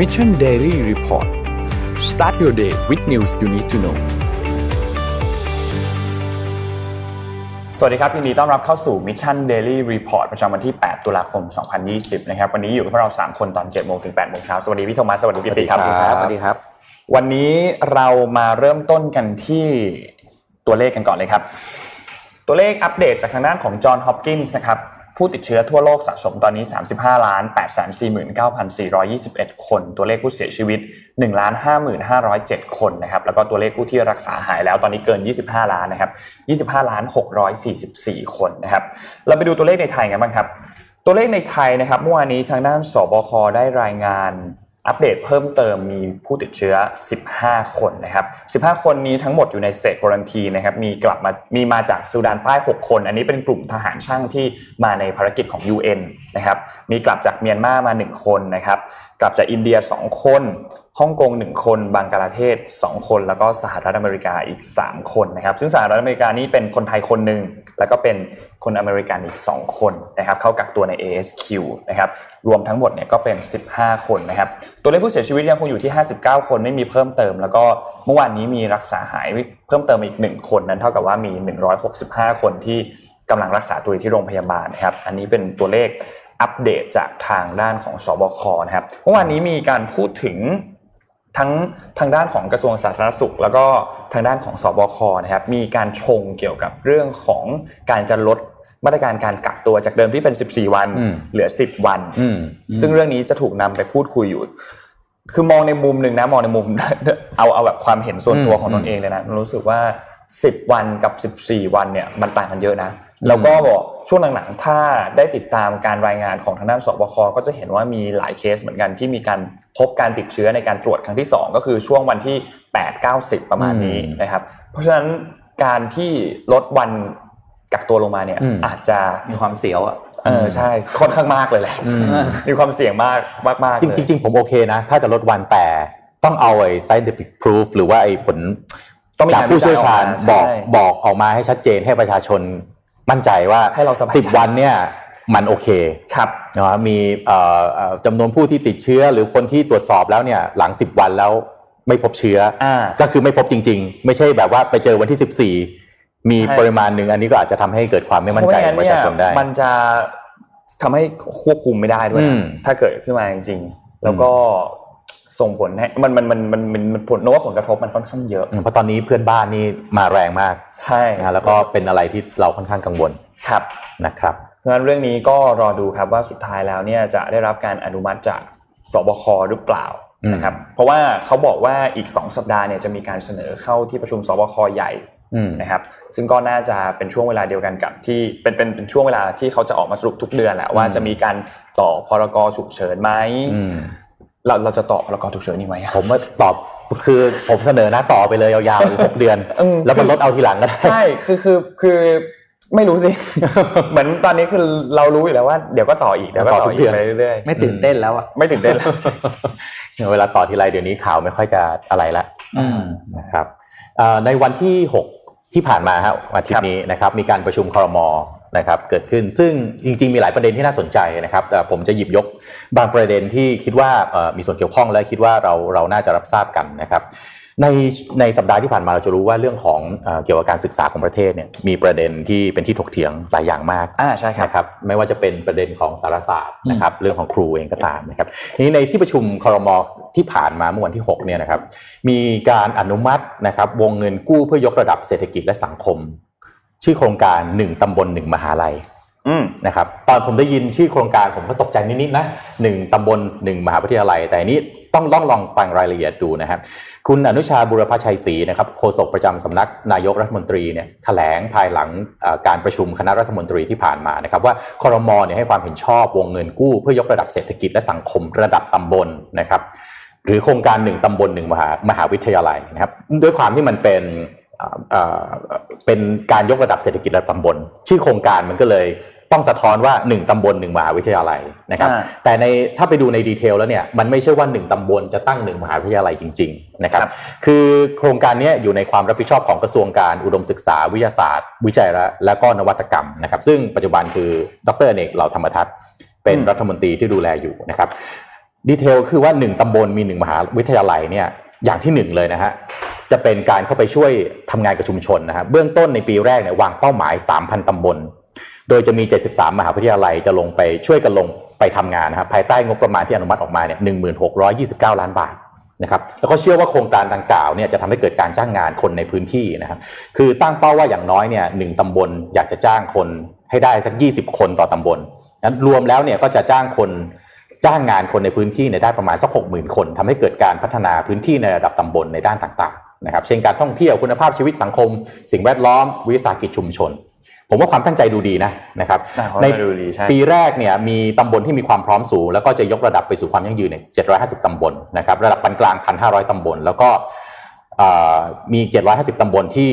Mission Daily Report start your day with news you need to know สวัสดีครับ ยินดีต้อนรับเข้าสู่ Mission Daily Report ประจำวันที่ 8 ตุลาคม 2020 นะครับ วันนี้อยู่กับพวกเรา 3 คนตอน 7 โมงถึง 8 โมงเช้า สวัสดีพี่โทมัส สวัสดีพี่ปิ๊กครับ สวัสดีครับ วันนี้เรามาเริ่มต้นกันที่ตัวเลขกันก่อนเลยครับ ตัวเลขอัปเดตจากทางด้านของจอห์น ฮอปกินส์นะครับ ผู้ติดเชื้อทั่วโลกสะสมตอนนี้ 35ล้าน849,421 คน ตัวเลขผู้เสียชีวิต1ล้าน5,507 คนนะครับแล้วก็ตัวเลขผู้ที่รักษาหายแล้วตอนนี้เกิน 25 ล้านนะครับ25ล้าน644 คนนะครับเราไปดูตัวเลขในไทยกันบ้างครับ ตัวเลขในไทยนะครับเมื่อวานนี้ทางด้านสบคได้รายงาน อัปเดตเพิ่มเติมมีผู้ติดเชื้อ 15 คนนะครับ 15 คนนี้ทั้งหมดอยู่ในสเตจควอนตีนะครับ มีกลับมา มีมาจากซูดานใต้ 6 คน อันนี้เป็นกลุ่มทหารช่างที่มาในภารกิจของ UN นะครับ มีกลับจากเมียนมามา 1 คนนะครับ กลับจากอินเดีย 2 คนฮ่องกง 1 คนบังกลาเทศ 2 คน แล้วก็สหรัฐอเมริกาอีก 3 คนนะครับ ซึ่งสหรัฐอเมริกานี่เป็นคนไทยคนหนึ่งแล้วก็เป็นคนอเมริกันอีก 2 คนนะครับ เข้ากักตัวใน ASQ นะครับรวมทั้งหมดเนี่ยก็เป็น 15 คนนะครับ ตัวเลขผู้เสียชีวิตยังคงอยู่ที่ 59 คนไม่มีเพิ่มเติม แล้วก็เมื่อวานนี้มีรักษาหายเพิ่มเติมอีก 1 คนนั้นเท่ากับว่ามี 165 คนที่กำลังรักษาตัวอยู่ที่โรงพยาบาลนะครับ อันนี้เป็นตัวเลข อัปเดตจากทางด้านของสบคนะครับเมื่อวานนี้มีการพูดถึงทั้งทางด้านของกระทรวงสาธารณสุข แล้วก็ทางด้านของสบคนะครับมีการชงเกี่ยวกับเรื่องของการจะลดมาตรการการกักตัวจากเดิมที่เป็น 14 วันอืมเหลือ 10 วันอืมซึ่งเรื่องนี้จะถูกนำไปพูดคุยอยู่ คือมองในมุมหนึ่งนะมองในมุมเอาเอาแบบความเห็นส่วนตัวอืมของตนเองเลยนะรู้สึกว่า 10 วันกับ 14 วันเนี่ยมันต่างกันเยอะนะ แล้วก็บอกช่วงหลังๆถ้าได้ติดตามการรายงานของทางด้านสบคก็จะเห็นว่ามีหลายเคสเหมือนกันที่มีการพบการติดเชื้อในการตรวจครั้งที่ 2 ก็คือช่วงวันที่ 8 9 0 ประมาณนี้อืมนะครับ เพราะฉะนั้นการที่ลดวันกักตัวลงมาเนี่ยอืมอาจจะมีความเสียวอะเออใช่ค่อนข้างมากเลยแหละอืมมีความเสี่ยงมากมากมากๆจเลยริงๆจริงๆผมโอเคนะ ถ้าจะลดวันแต่ต้องเอาไอ้ scientific proof หรือว่าไอ้ผลต้องมีจากการผู้เชี่ยวชาญวิจัยออกมาบอกใช่บอกออกมาให้ชัดเจนให้ประชาชน มั่นใจว่าให้เราสบายใจสิบวันเนี่ยมันโอเคครับนะมีเอ่อเอ่อจำนวนผู้ที่ติดเชื้อ หรือคนที่ตรวจสอบแล้วเนี่ยหลัง10วันแล้วไม่พบเชื้อออ่าก็คือไม่พบจริง ๆ ไม่ใช่แบบว่าไปเจอวันที่14มีใช่ปริมาณหนึ่งอันนี้ก็อาจจะทำให้เกิดความไม่มั่นใจเพขราะองไม่ประงั้ชาชนได้มันจะทำให้ควบคุมไม่ได้ด้วยอืนะมถ้าเกิดขึ้นมาจริงๆแล้วก็ ส่งผลให้มันมันมันมันมันมันผลโน้ตผลกระทบมันค่อนข้างเยอะอืมเพราะตอนนี้เพื่อนบ้านนี่มาแรงมากใช่นะแล้วก็เป็นอะไรที่เราค่อนข้างกังวลครับนะครับเพราะฉะนั้นเรื่องนี้ก็รอดูครับว่าสุดท้ายแล้วเนี่ยจะได้รับการอนุมัติจากสบคหรือเปล่าอืมนะครับเพราะว่าเขาบอกว่าอีก 2 สัปดาห์เนี่ยจะมีการเสนอเข้าที่ประชุมสบคใหญ่อืมนะครับซึ่งก็น่าจะเป็นช่วงเวลาเดียวกันกับที่เป็นเป็นเป็นช่วงเวลาที่เขาจะออกมาสรุปทุกเดือนแหละว่าอืมจะมีการต่อพรกฉุกเฉินไหมอืม เราเราจะต่อพรกฉุกเฉินนี่ไหมอะผมว่าตอบคือผมเสนอหน้าต่อไปเลยยาวๆหกเดือนอืมแล้วมันลดเอาทีหลังก็ได้ใช่คือคือคือไม่รู้สิเหมือนตอนนี้คือเรารู้อยู่แล้วว่าเดี๋ยวก็ต่ออีกเดี๋ยวก็ต่ออีกไปเรื่อยไม่ตื่นเต้นแล้วอะๆไม่ตื่นเต้นแล้วเวลาต่อทีไรเดี๋ยวนี้ข่าวไม่ค่อยจะอะไรละอืมนะครับเอ่อในวันที่ 6 ที่ผ่านมาฮะวันอาทิตย์นี้นะครับ มีการประชุมครม นะครับเกิดขึ้นซึ่งจริง ๆ มีหลายประเด็นที่น่าสนใจนะครับแต่ผมจะหยิบยกบางประเด็นที่คิดว่าเอ่อมีส่วนเกี่ยวข้องและคิดว่าเราเราน่าจะรับทราบกันนะครับในในสัปดาห์ที่ผ่านมาเราจะรู้ว่าเรื่องของเอ่อเกี่ยวกับการศึกษาของประเทศเนี่ยมีประเด็นที่เป็นที่ถกเถียงหลายอย่างมากอ่าใช่ครับนะครับไม่ว่าจะเป็นประเด็นของสารศาสตร์นะครับเรื่องของครูเองก็ตามนะครับทีนี้ในที่ประชุมครมที่ผ่านมาเมื่อวันที่6เนี่ยนะครับมีการอนุมัตินะครับวงเงินกู้เพื่อยกระดับเศรษฐกิจและสังคม ชื่อโครงการ1ตำบล1มหาลัยอืมนะครับ ตอนผมได้ยินชื่อโครงการผมก็ตกใจนิดๆนะหนึ่งตำบลหนึ่งมหาวิทยาลัย แต่อันนี้ต้องลองลองฟังรายละเอียดดูนะครับคุณอนุชาบุรพชัยศรีนะครับโฆษกประจำสำนักนายกรัฐมนตรีเนี่ยแถลงภายหลังเอ่อการประชุมคณะรัฐมนตรีที่ผ่านมานะครับว่าคอรมอเนี่ยให้ความเห็นชอบวงเงินกู้เพื่อยกระดับเศรษฐกิจและสังคมระดับตำบลนะครับ หรือโครงการหนึ่งตำบลหนึ่งมหามหาวิทยาลัยนะครับ ด้วยความที่มันเป็น เอ่อเอ่อเป็นการยกระดับเศรษฐกิจระดับตำบล ชื่อโครงการมันก็เลยต้องสะท้อนว่า 1 ตำบล1มหาวิทยาลัยนะครับอ่าแต่ในถ้าไปดูในดีเทลแล้วเนี่ยมันไม่ใช่ว่า 1 ตำบลจะตั้ง 1 มหาวิทยาลัยจริงๆนะครับครับคือโครงการเนี้ยอยู่ในความรับผิดชอบของกระทรวงการอุดมศึกษาวิทยาศาสตร์ วิจัยและและก็นวัตกรรมนะครับซึ่งปัจจุบันคือดรอเนกเหล่าธรรมทัศน์เป็นรัฐมนตรีที่ดูแลอยู่นะครับดีเทลคือว่าหนึ่งตำบลมีหนึ่งมหาวิทยาลัยเนี่ย อย่างที่หนึ่งเลยนะฮะจะเป็นการเข้าไปช่วยทำงานกับชุมชนนะครับเบื้องต้นในปีแรกเนี่ยวางเป้าหมาย 3,000ตำบล โดยจะมี 73 มหาวิทยาลัยจะลงไปช่วยกันลงไปทำงานนะครับภายใต้งบประมาณที่อนุมัติออกมาเนี่ย1629 ล้านบาทนะครับแล้วก็เชื่อว่าโครงการดังกล่าวเนี่ยจะทำให้เกิดการจ้างงานคนในพื้นที่นะครับคือตั้งเป้าว่าอย่างน้อยเนี่ยหนึ่งตำบลอยากจะจ้างคนให้ได้สัก 20 คนต่อตำบลนั้นรวมแล้วเนี่ยก็จะจ้างคน จ้างงานคนในพื้นที่เนี่ยได้ประมาณสักหกหมื่นคนทำให้เกิดการพัฒนาพื้นที่ในระดับตำบลในด้านต่างๆนะครับเช่นการท่องเที่ยวคุณภาพชีวิตสังคม สิ่งแวดล้อม วิสาหกิจชุมชน ผมว่าความตั้งใจดูดีนะนะครับอ่าความในตั้งใจดูดีใช่ปีแรกเนี่ยมีตำบลที่มีความพร้อมสูง แล้วก็จะยกระดับไปสู่ความยั่งยืนเนี่ย750 ตำบลนะครับระดับปานกลาง 1,500 ตำบล แล้วก็เอ่อมี 750 ตำบลที่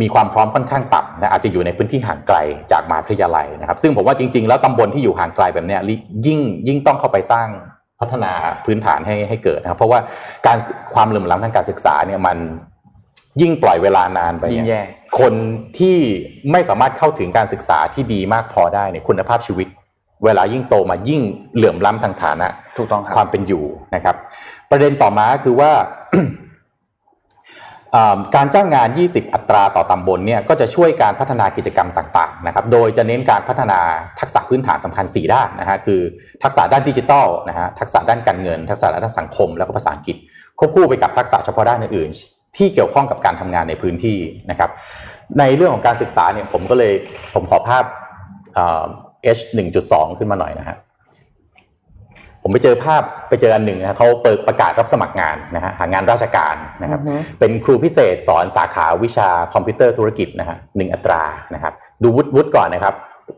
มีความพร้อมค่อนข้างต่ำนะอาจจะอยู่ในพื้นที่ห่างไกลจากมหาวิทยาลัยนะครับ ซึ่งผมว่าจริง ๆ แล้วตำบลที่อยู่ห่างไกลแบบเนี้ยยิ่งยิ่งต้องเข้าไปสร้างพัฒนาพื้นฐานให้ให้เกิดนะครับ เพราะว่าการความเหลื่อมล้ำทางการศึกษาเนี่ยมันยิ่งปล่อยเวลานานไปยิ่งเนี่แย่คนที่ไม่สามารถเข้าถึงการศึกษาที่ดีมากพอได้เนี่ยคุณภาพชีวิต เวลายิ่งโตมายิ่งเหลื่อมล้ำทางฐานะ ถูกต้องครับความเป็นอยู่นะครับ ประเด็นต่อมาคือว่าอ่า การจ้างงาน 20 อัตราต่อตำบลเนี่ยก็จะช่วยการพัฒนากิจกรรมต่างๆนะครับ โดยจะเน้นการพัฒนาทักษะพื้นฐานสำคัญ 4 ด้านนะฮะคือทักษะด้านดิจิทัลนะฮะทักษะด้านการเงิน ทักษะด้านสังคม แล้วก็ภาษาอังกฤษควบคู่ไปกับทักษะเฉพาะด้านอื่นๆที่เกี่ยวข้องกับการทำงานในพื้นที่นะครับ ในเรื่องของการศึกษาเนี่ยผมก็เลยผมขอภาพเอ่อ H 1.2 ขึ้นมาหน่อยนะฮะ ผมไปเจอภาพไปเจออันหนึ่งนะเขาเปิดประกาศรับสมัครงานนะฮะหางานราชการนะครับเป็นครูพิเศษสอนสาขาวิชาคอมพิวเตอร์ธุรกิจนะฮะหนึ่งอัตรานะครับดูวุฒิวุฒิก่อนนะครับ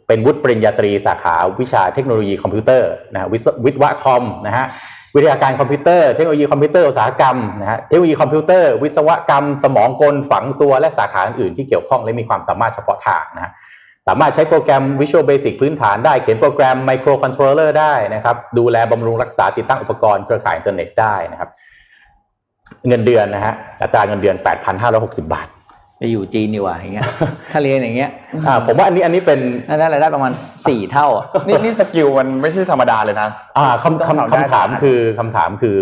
เป็นวุฒิปริญญาตรีสาขาวิชาเทคโนโลยีคอมพิวเตอร์นะฮะวิศวิศวะคอมนะฮะวิทยาการคอมพิวเตอร์เทคโนโลยีคอมพิวเตอร์อุตสาหกรรมนะฮะเทคโนโลยีคอมพิวเตอร์วิศวกรรม สมองกลฝังตัวและสาขาอื่นๆที่เกี่ยวข้องและมีความสามารถเฉพาะทางนะฮะ สามารถใช้โปรแกรม Visual Basic พื้นฐานได้ เขียนโปรแกรม Microcontroller ได้นะครับ ดูแลบำรุงรักษาติดตั้งอุปกรณ์เครือข่ายอินเทอร์เน็ตได้นะครับ เงินเดือนนะฮะอัตราเงินเดือน 8,560 บาท ไปอยู่จีนดีกว่าอย่างเงี้ยถ้าเรียนอย่างเงี้ยอ่าผมว่าอันนี้อันนี้เป็นน่าได้รายได้ประมาณสี่เท่าอะนี่นี่ skill มันไม่ใช่ธรรมดาเลยนะอ่าคำคำคำถามคือคำถามคือ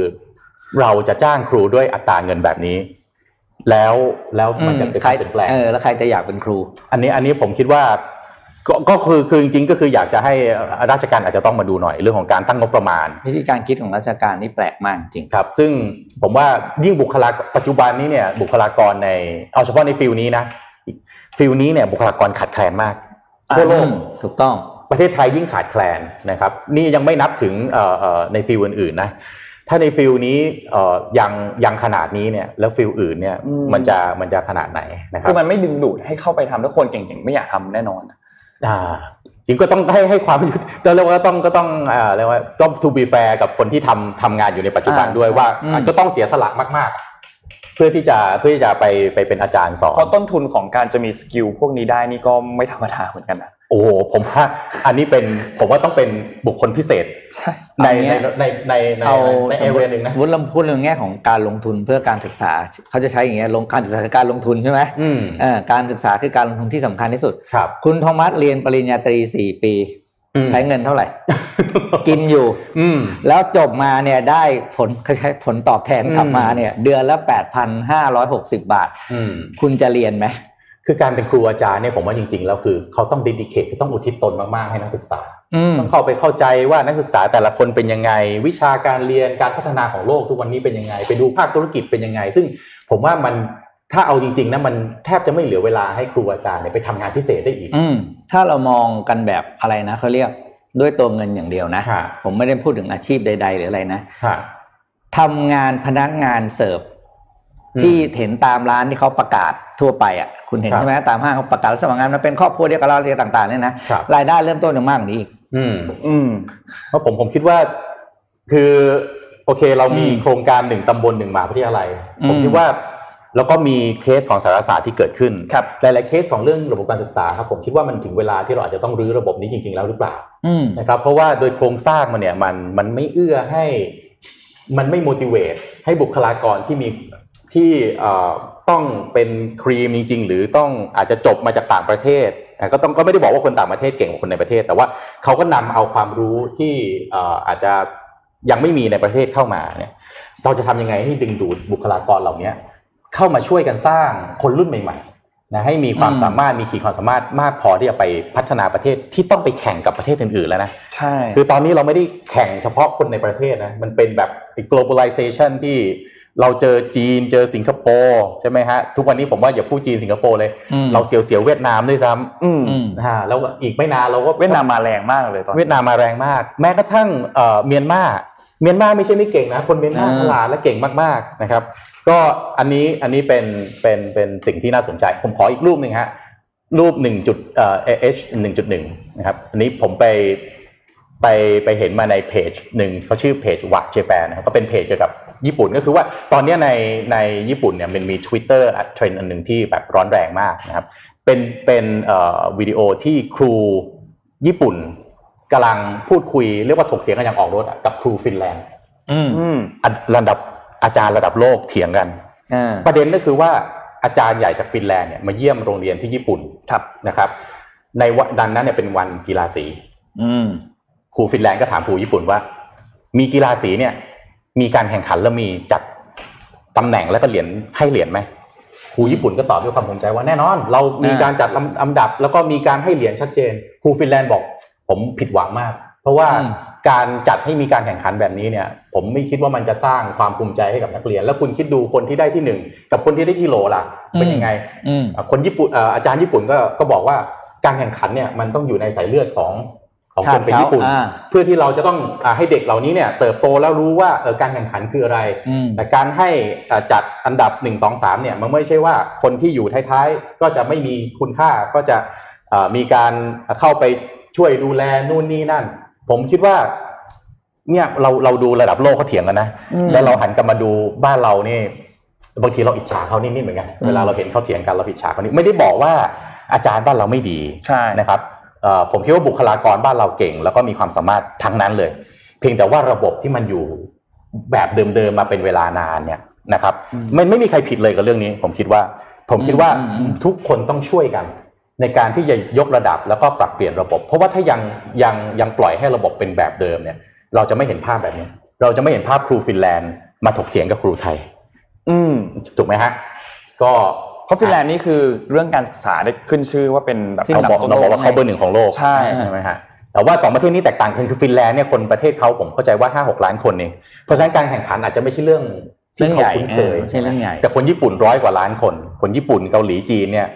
เราจะจ้างครูด้วยอัตราเงินแบบนี้ แล้วแล้วมันจะเกิดใครการเปลี่ยนแปลงเออแล้วใครจะอยากเป็นครู อันนี้อันนี้ผมคิดว่าก็ก็คือคือจริงๆก็คืออยากจะให้ราชการอาจจะต้องมาดูหน่อยเรื่องของการตั้งงบประมาณ วิธีการคิดของราชการนี่แปลกมากจริงครับ ซึ่งผมว่ายิ่งบุคลากรปัจจุบันนี้เนี่ยบุคลากรในเอาเฉพาะใน field นี้นะ field นี้เนี่ยบุคลากรขาดแคลนมากทั่วโลกอืมถูกต้องประเทศไทยยิ่งขาดแคลนนะครับ นี่ยังไม่นับถึงเอ่อเอ่อใน field อื่นๆนะ ถ้าใน field นี้เอ่อยังยังขนาดนี้เนี่ยแล้ว field อื่นเนี่ยอืมมันจะมันจะขนาดไหนนะครับคือมันไม่ดึงดูดให้เข้าไปทำถ้าคนเก่งๆไม่อยากทำแน่นอนอ่าจริงก็ต้องให้ให้ความยุติก็เรียกว่าต้องก็ต้องอ่าเรียกว่าต้อง to be fair กับคนที่ทำทำงานอยู่ในปัจจุบันอ่าด้วยใช่ว่าอืมก็ต้องเสียสละมากๆ เพื่อที่จะเพื่อที่จะไปไปเป็นอาจารย์สอนเพราะต้นทุนของการจะมี skill พวกนี้ได้นี่ก็ไม่ธรรมดาเหมือนกันนะโอ้โหผมว่าอันนี้เป็นผมว่าต้องเป็นบุคคลพิเศษใช่ในเอาในเงี้ยในในในเอาในสเอมมเรีติยหนึ่งนะสมมติเราพูดเรื่องแง่ของการลงทุนเพื่อการศึกษาเขาจะใช้อย่างเงี้ยลงการศึกษาคือการลงทุนใช่ไหมอืมเออการศึกษาคือการลงทุนที่สำคัญที่สุดครับคุณโทมัสเรียนปริญญาตรีสี่ปีอืม ใช้เงินเท่าไหร่ กินอยู่ อืมแล้วจบมาเนี่ยได้ผลคล้ายๆผลตอบแทนกลับมาเนี่ย เดือนละแปดพันห้าร้อยหกสิบาทอืมคุณจะเรียนไหมคือการเป็นครูอาจารย์เนี่ยผมว่าจริงๆแล้วคือเขาต้องดิดิเคทคือต้องอุทิศตนมากๆให้นักศึกษาอืมต้องเข้าไปเข้าใจว่านักศึกษาแต่ละคนเป็นยังไง วิชาการเรียนการพัฒนาของโลกทุกวันนี้เป็นยังไง ไปดูภาคธุรกิจเป็นยังไง ซึ่งผมว่ามัน ถ้าเอาจริงๆนะมันแทบจะไม่เหลือเวลาให้ครูอาจารย์เนี่ยไปทำงานพิเศษได้อีกอืมถ้าเรามองกันแบบอะไรนะเขาเรียกด้วยตัวเงินอย่างเดียวนะค่ะผมไม่ได้พูดถึงอาชีพใด ๆ หรืออะไรนะค่ะทำงานพนักงานเสิร์ฟอืมที่เห็นตามร้านที่เขาประกาศทั่วไปอะคุณเห็นครับใช่ไหมตามห้างเขาประกาศรับสมัครงานมาเป็นครอบครัวเดียวกับเราอะไรต่างๆเนี่ยนะครับรายได้เริ่มต้นยังมากกว่านี้อีกอืม อืมเพราะผมผมคิดว่า คือ โอเค เรามีอืมโครงการหนึ่งตำบลหนึ่งมหาวิทยาลัยอืมผมคิดว่า แล้วก็มีเคสของสารศาสตร์ที่เกิดขึ้นครับหลาย ๆ เคสของเรื่องระบบการศึกษาครับผมคิดว่ามันถึงเวลาที่เราอาจจะต้องรื้อระบบนี้จริง ๆ แล้วหรือเปล่าอืมนะครับเพราะว่าโดยโครงสร้างมันเนี่ยมันมันไม่เอื้อให้มันไม่ motivate ให้บุคลากรที่มีที่เอ่อต้องเป็นครีมจริง ๆ หรือต้องอาจจะจบมาจากต่างประเทศอะก็ต้องก็ไม่ได้บอกว่าคนต่างประเทศเก่งกว่าคนในประเทศ แต่ว่าเขาก็นำเอาความรู้ที่เอ่ออาจจะยังไม่มีในประเทศเข้ามาเนี่ยเราจะทำยังไงให้ดึงดูดบุคลากรเหล่านี้ เข้ามาช่วยกันสร้างคนรุ่นใหม่ๆนะให้มีความสามารถมีขีดความสามารถมากพอที่จะไปพัฒนาประเทศที่ต้องไปแข่งกับประเทศอื่นๆแล้วนะใช่คือตอนนี้เราไม่ได้แข่งเฉพาะคนในประเทศนะมันเป็นแบบ globalization ที่เราเจอจีนเจอสิงคโปร์ใช่ไหมฮะทุกวันนี้ผมว่าอย่าพูดจีนสิงคโปร์เลยอืมเราเสียวเสียวๆเวียดนามด้วยซ้อืมอืมำนะฮะแล้วอีกไม่นานเราก็เวียดนามมาแรงมากเลยตอนนี้เวียดนามมาแรงมาก แม้กระทั่งเอ่อเมียนมา เมียนมาไม่ใช่ไม่เก่งนะ คนเมียนมาอ่าฉลาดและเก่งมากๆนะครับ ก็อันนี้อันนี้เป็นเป็นเป็นสิ่งที่น่าสนใจ ผมขออีกรูปหนึ่งฮะรูปหนึ่งจุดเอ่อ h หนึ่งจุดหนึ่งนะครับ อันนี้ผมไปไปไปเห็นมาในเพจหนึ่งเขาชื่อเพจวักเจแปนนะครับก็เป็นเพจเกี่ยวกับญี่ปุ่นก็คือว่าตอนนี้ในในญี่ปุ่นเนี่ยมันมี Twitter เทรนด์อันหนึ่งที่แบบร้อนแรงมากนะครับ เป็นเป็นวิดีโอที่ครูญี่ปุ่น กำลังพูดคุยเรียกว่าถกเถียงกันอย่างออกรถอะกับครูฟินแลนด์อืมอืมอะระดับอาจารย์ระดับโลกเถียงกันอ่าประเด็นก็คือว่าอาจารย์ใหญ่จากฟินแลนด์เนี่ยมาเยี่ยมโรงเรียนที่ญี่ปุ่นครับนะครับ ในวันดันนั้นเนี่ยเป็นวันกีฬาสีอืมครูฟินแลนด์ก็ถามครูญี่ปุ่นว่า มีกีฬาสีเนี่ย มีการแข่งขันแล้วมีจัดตำแหน่งและก็เหรียญให้เหรียญไหมครูญี่ปุ่นก็ตอบด้วยความภูมิใจว่าแน่นอน เรามีอ่าการจัดลำลำดับ แล้วก็มีการให้เหรียญชัดเจนครูฟินแลนด์บอก ผมผิดหวังมาก เพราะว่าการจัดให้มีการแข่งขันแบบนี้เนี่ย ผมไม่คิดว่ามันจะสร้างความภูมิใจให้กับนักเรียน แล้วคุณคิดดูคนที่ได้ที่หนึ่งกับคนที่ได้ที่โหลล่ะ เป็นยังไงอืมอะคนญี่ปุ่นเอ่ออาจารย์ญี่ปุ่นก็ก็บอกว่าการแข่งขันเนี่ยมันต้องอยู่ในสายเลือดของของคนเป็นญี่ปุ่นอ่าเพื่อที่เราจะต้องอาให้เด็กเหล่านี้เนี่ย เติบโตแล้วรู้ว่าเออการแข่งขันคืออะไรอืมแต่การให้อ่าจัดอันดับ1 2 3เนี่ยมันไม่ใช่ว่าคนที่อยู่ท้ายๆ ก็จะไม่มีคุณค่าก็จะอ่ามีการเข้าไป ช่วยดูแลนู่นนี่นั่น ผมคิดว่า เนี่ยเราเราดูระดับโลกเขาเถียงกันนะอืมแล้วเราหันกลับมาดูบ้านเรานี่บางทีเราอิจฉาเขานิดๆเหมือนกันเวลาเราเห็นเขาเถียงกันเราอิจฉาเขานิดไม่ได้บอกว่าอาจารย์บ้านเราไม่ดีใช่นะครับเอ่อผมคิดว่าบุคลากรบ้านเราเก่ง แล้วก็มีความสามารถทั้งนั้นเลย เพียงแต่ว่าระบบที่มันอยู่แบบเดิมๆมาเป็นเวลานานเนี่ยนะครับไม่ไม่มีใครผิดเลยกับเรื่องนี้ ผมคิดว่า ผมคิดว่าอืมอืมทุกคนต้องช่วยกัน ในการที่จะยกระดับแล้วก็ปรับเปลี่ยนระบบ เพราะว่าถ้ายังยังยังปล่อยให้ระบบเป็นแบบเดิมเนี่ย เราจะไม่เห็นภาพแบบนี้ เราจะไม่เห็นภาพครูฟินแลนด์มาถกเถียงกับครูไทย อืมถูกไหมฮะ ก็เพราะฟินแลนด์นี่คือเรื่องการศึกษาได้ขึ้นชื่อว่าเป็นแบบที่เราบอกอันดัอบต้นๆเราบอกว่าเขาเบอร์หนึ่งของโลกใช่ใช่ไหมฮะแต่ว่าสองประเทศนี้แตกต่างกันคือฟินแลนด์เนี่ยคนประเทศเขาผมเข้าใจว่าห้าหกล้านคนเองเพราะฉะนั้นการแข่งขันอาจจะไม่ใช่เรื่องที่เขาคุ้นเคยเรื่องใหญ่เออใช่เรื่องใหญ่แต่คนญี่ปุ่นร้อยกว่าล้านคน คนญี่ปุ่นเกาหลีจีนเนี่ย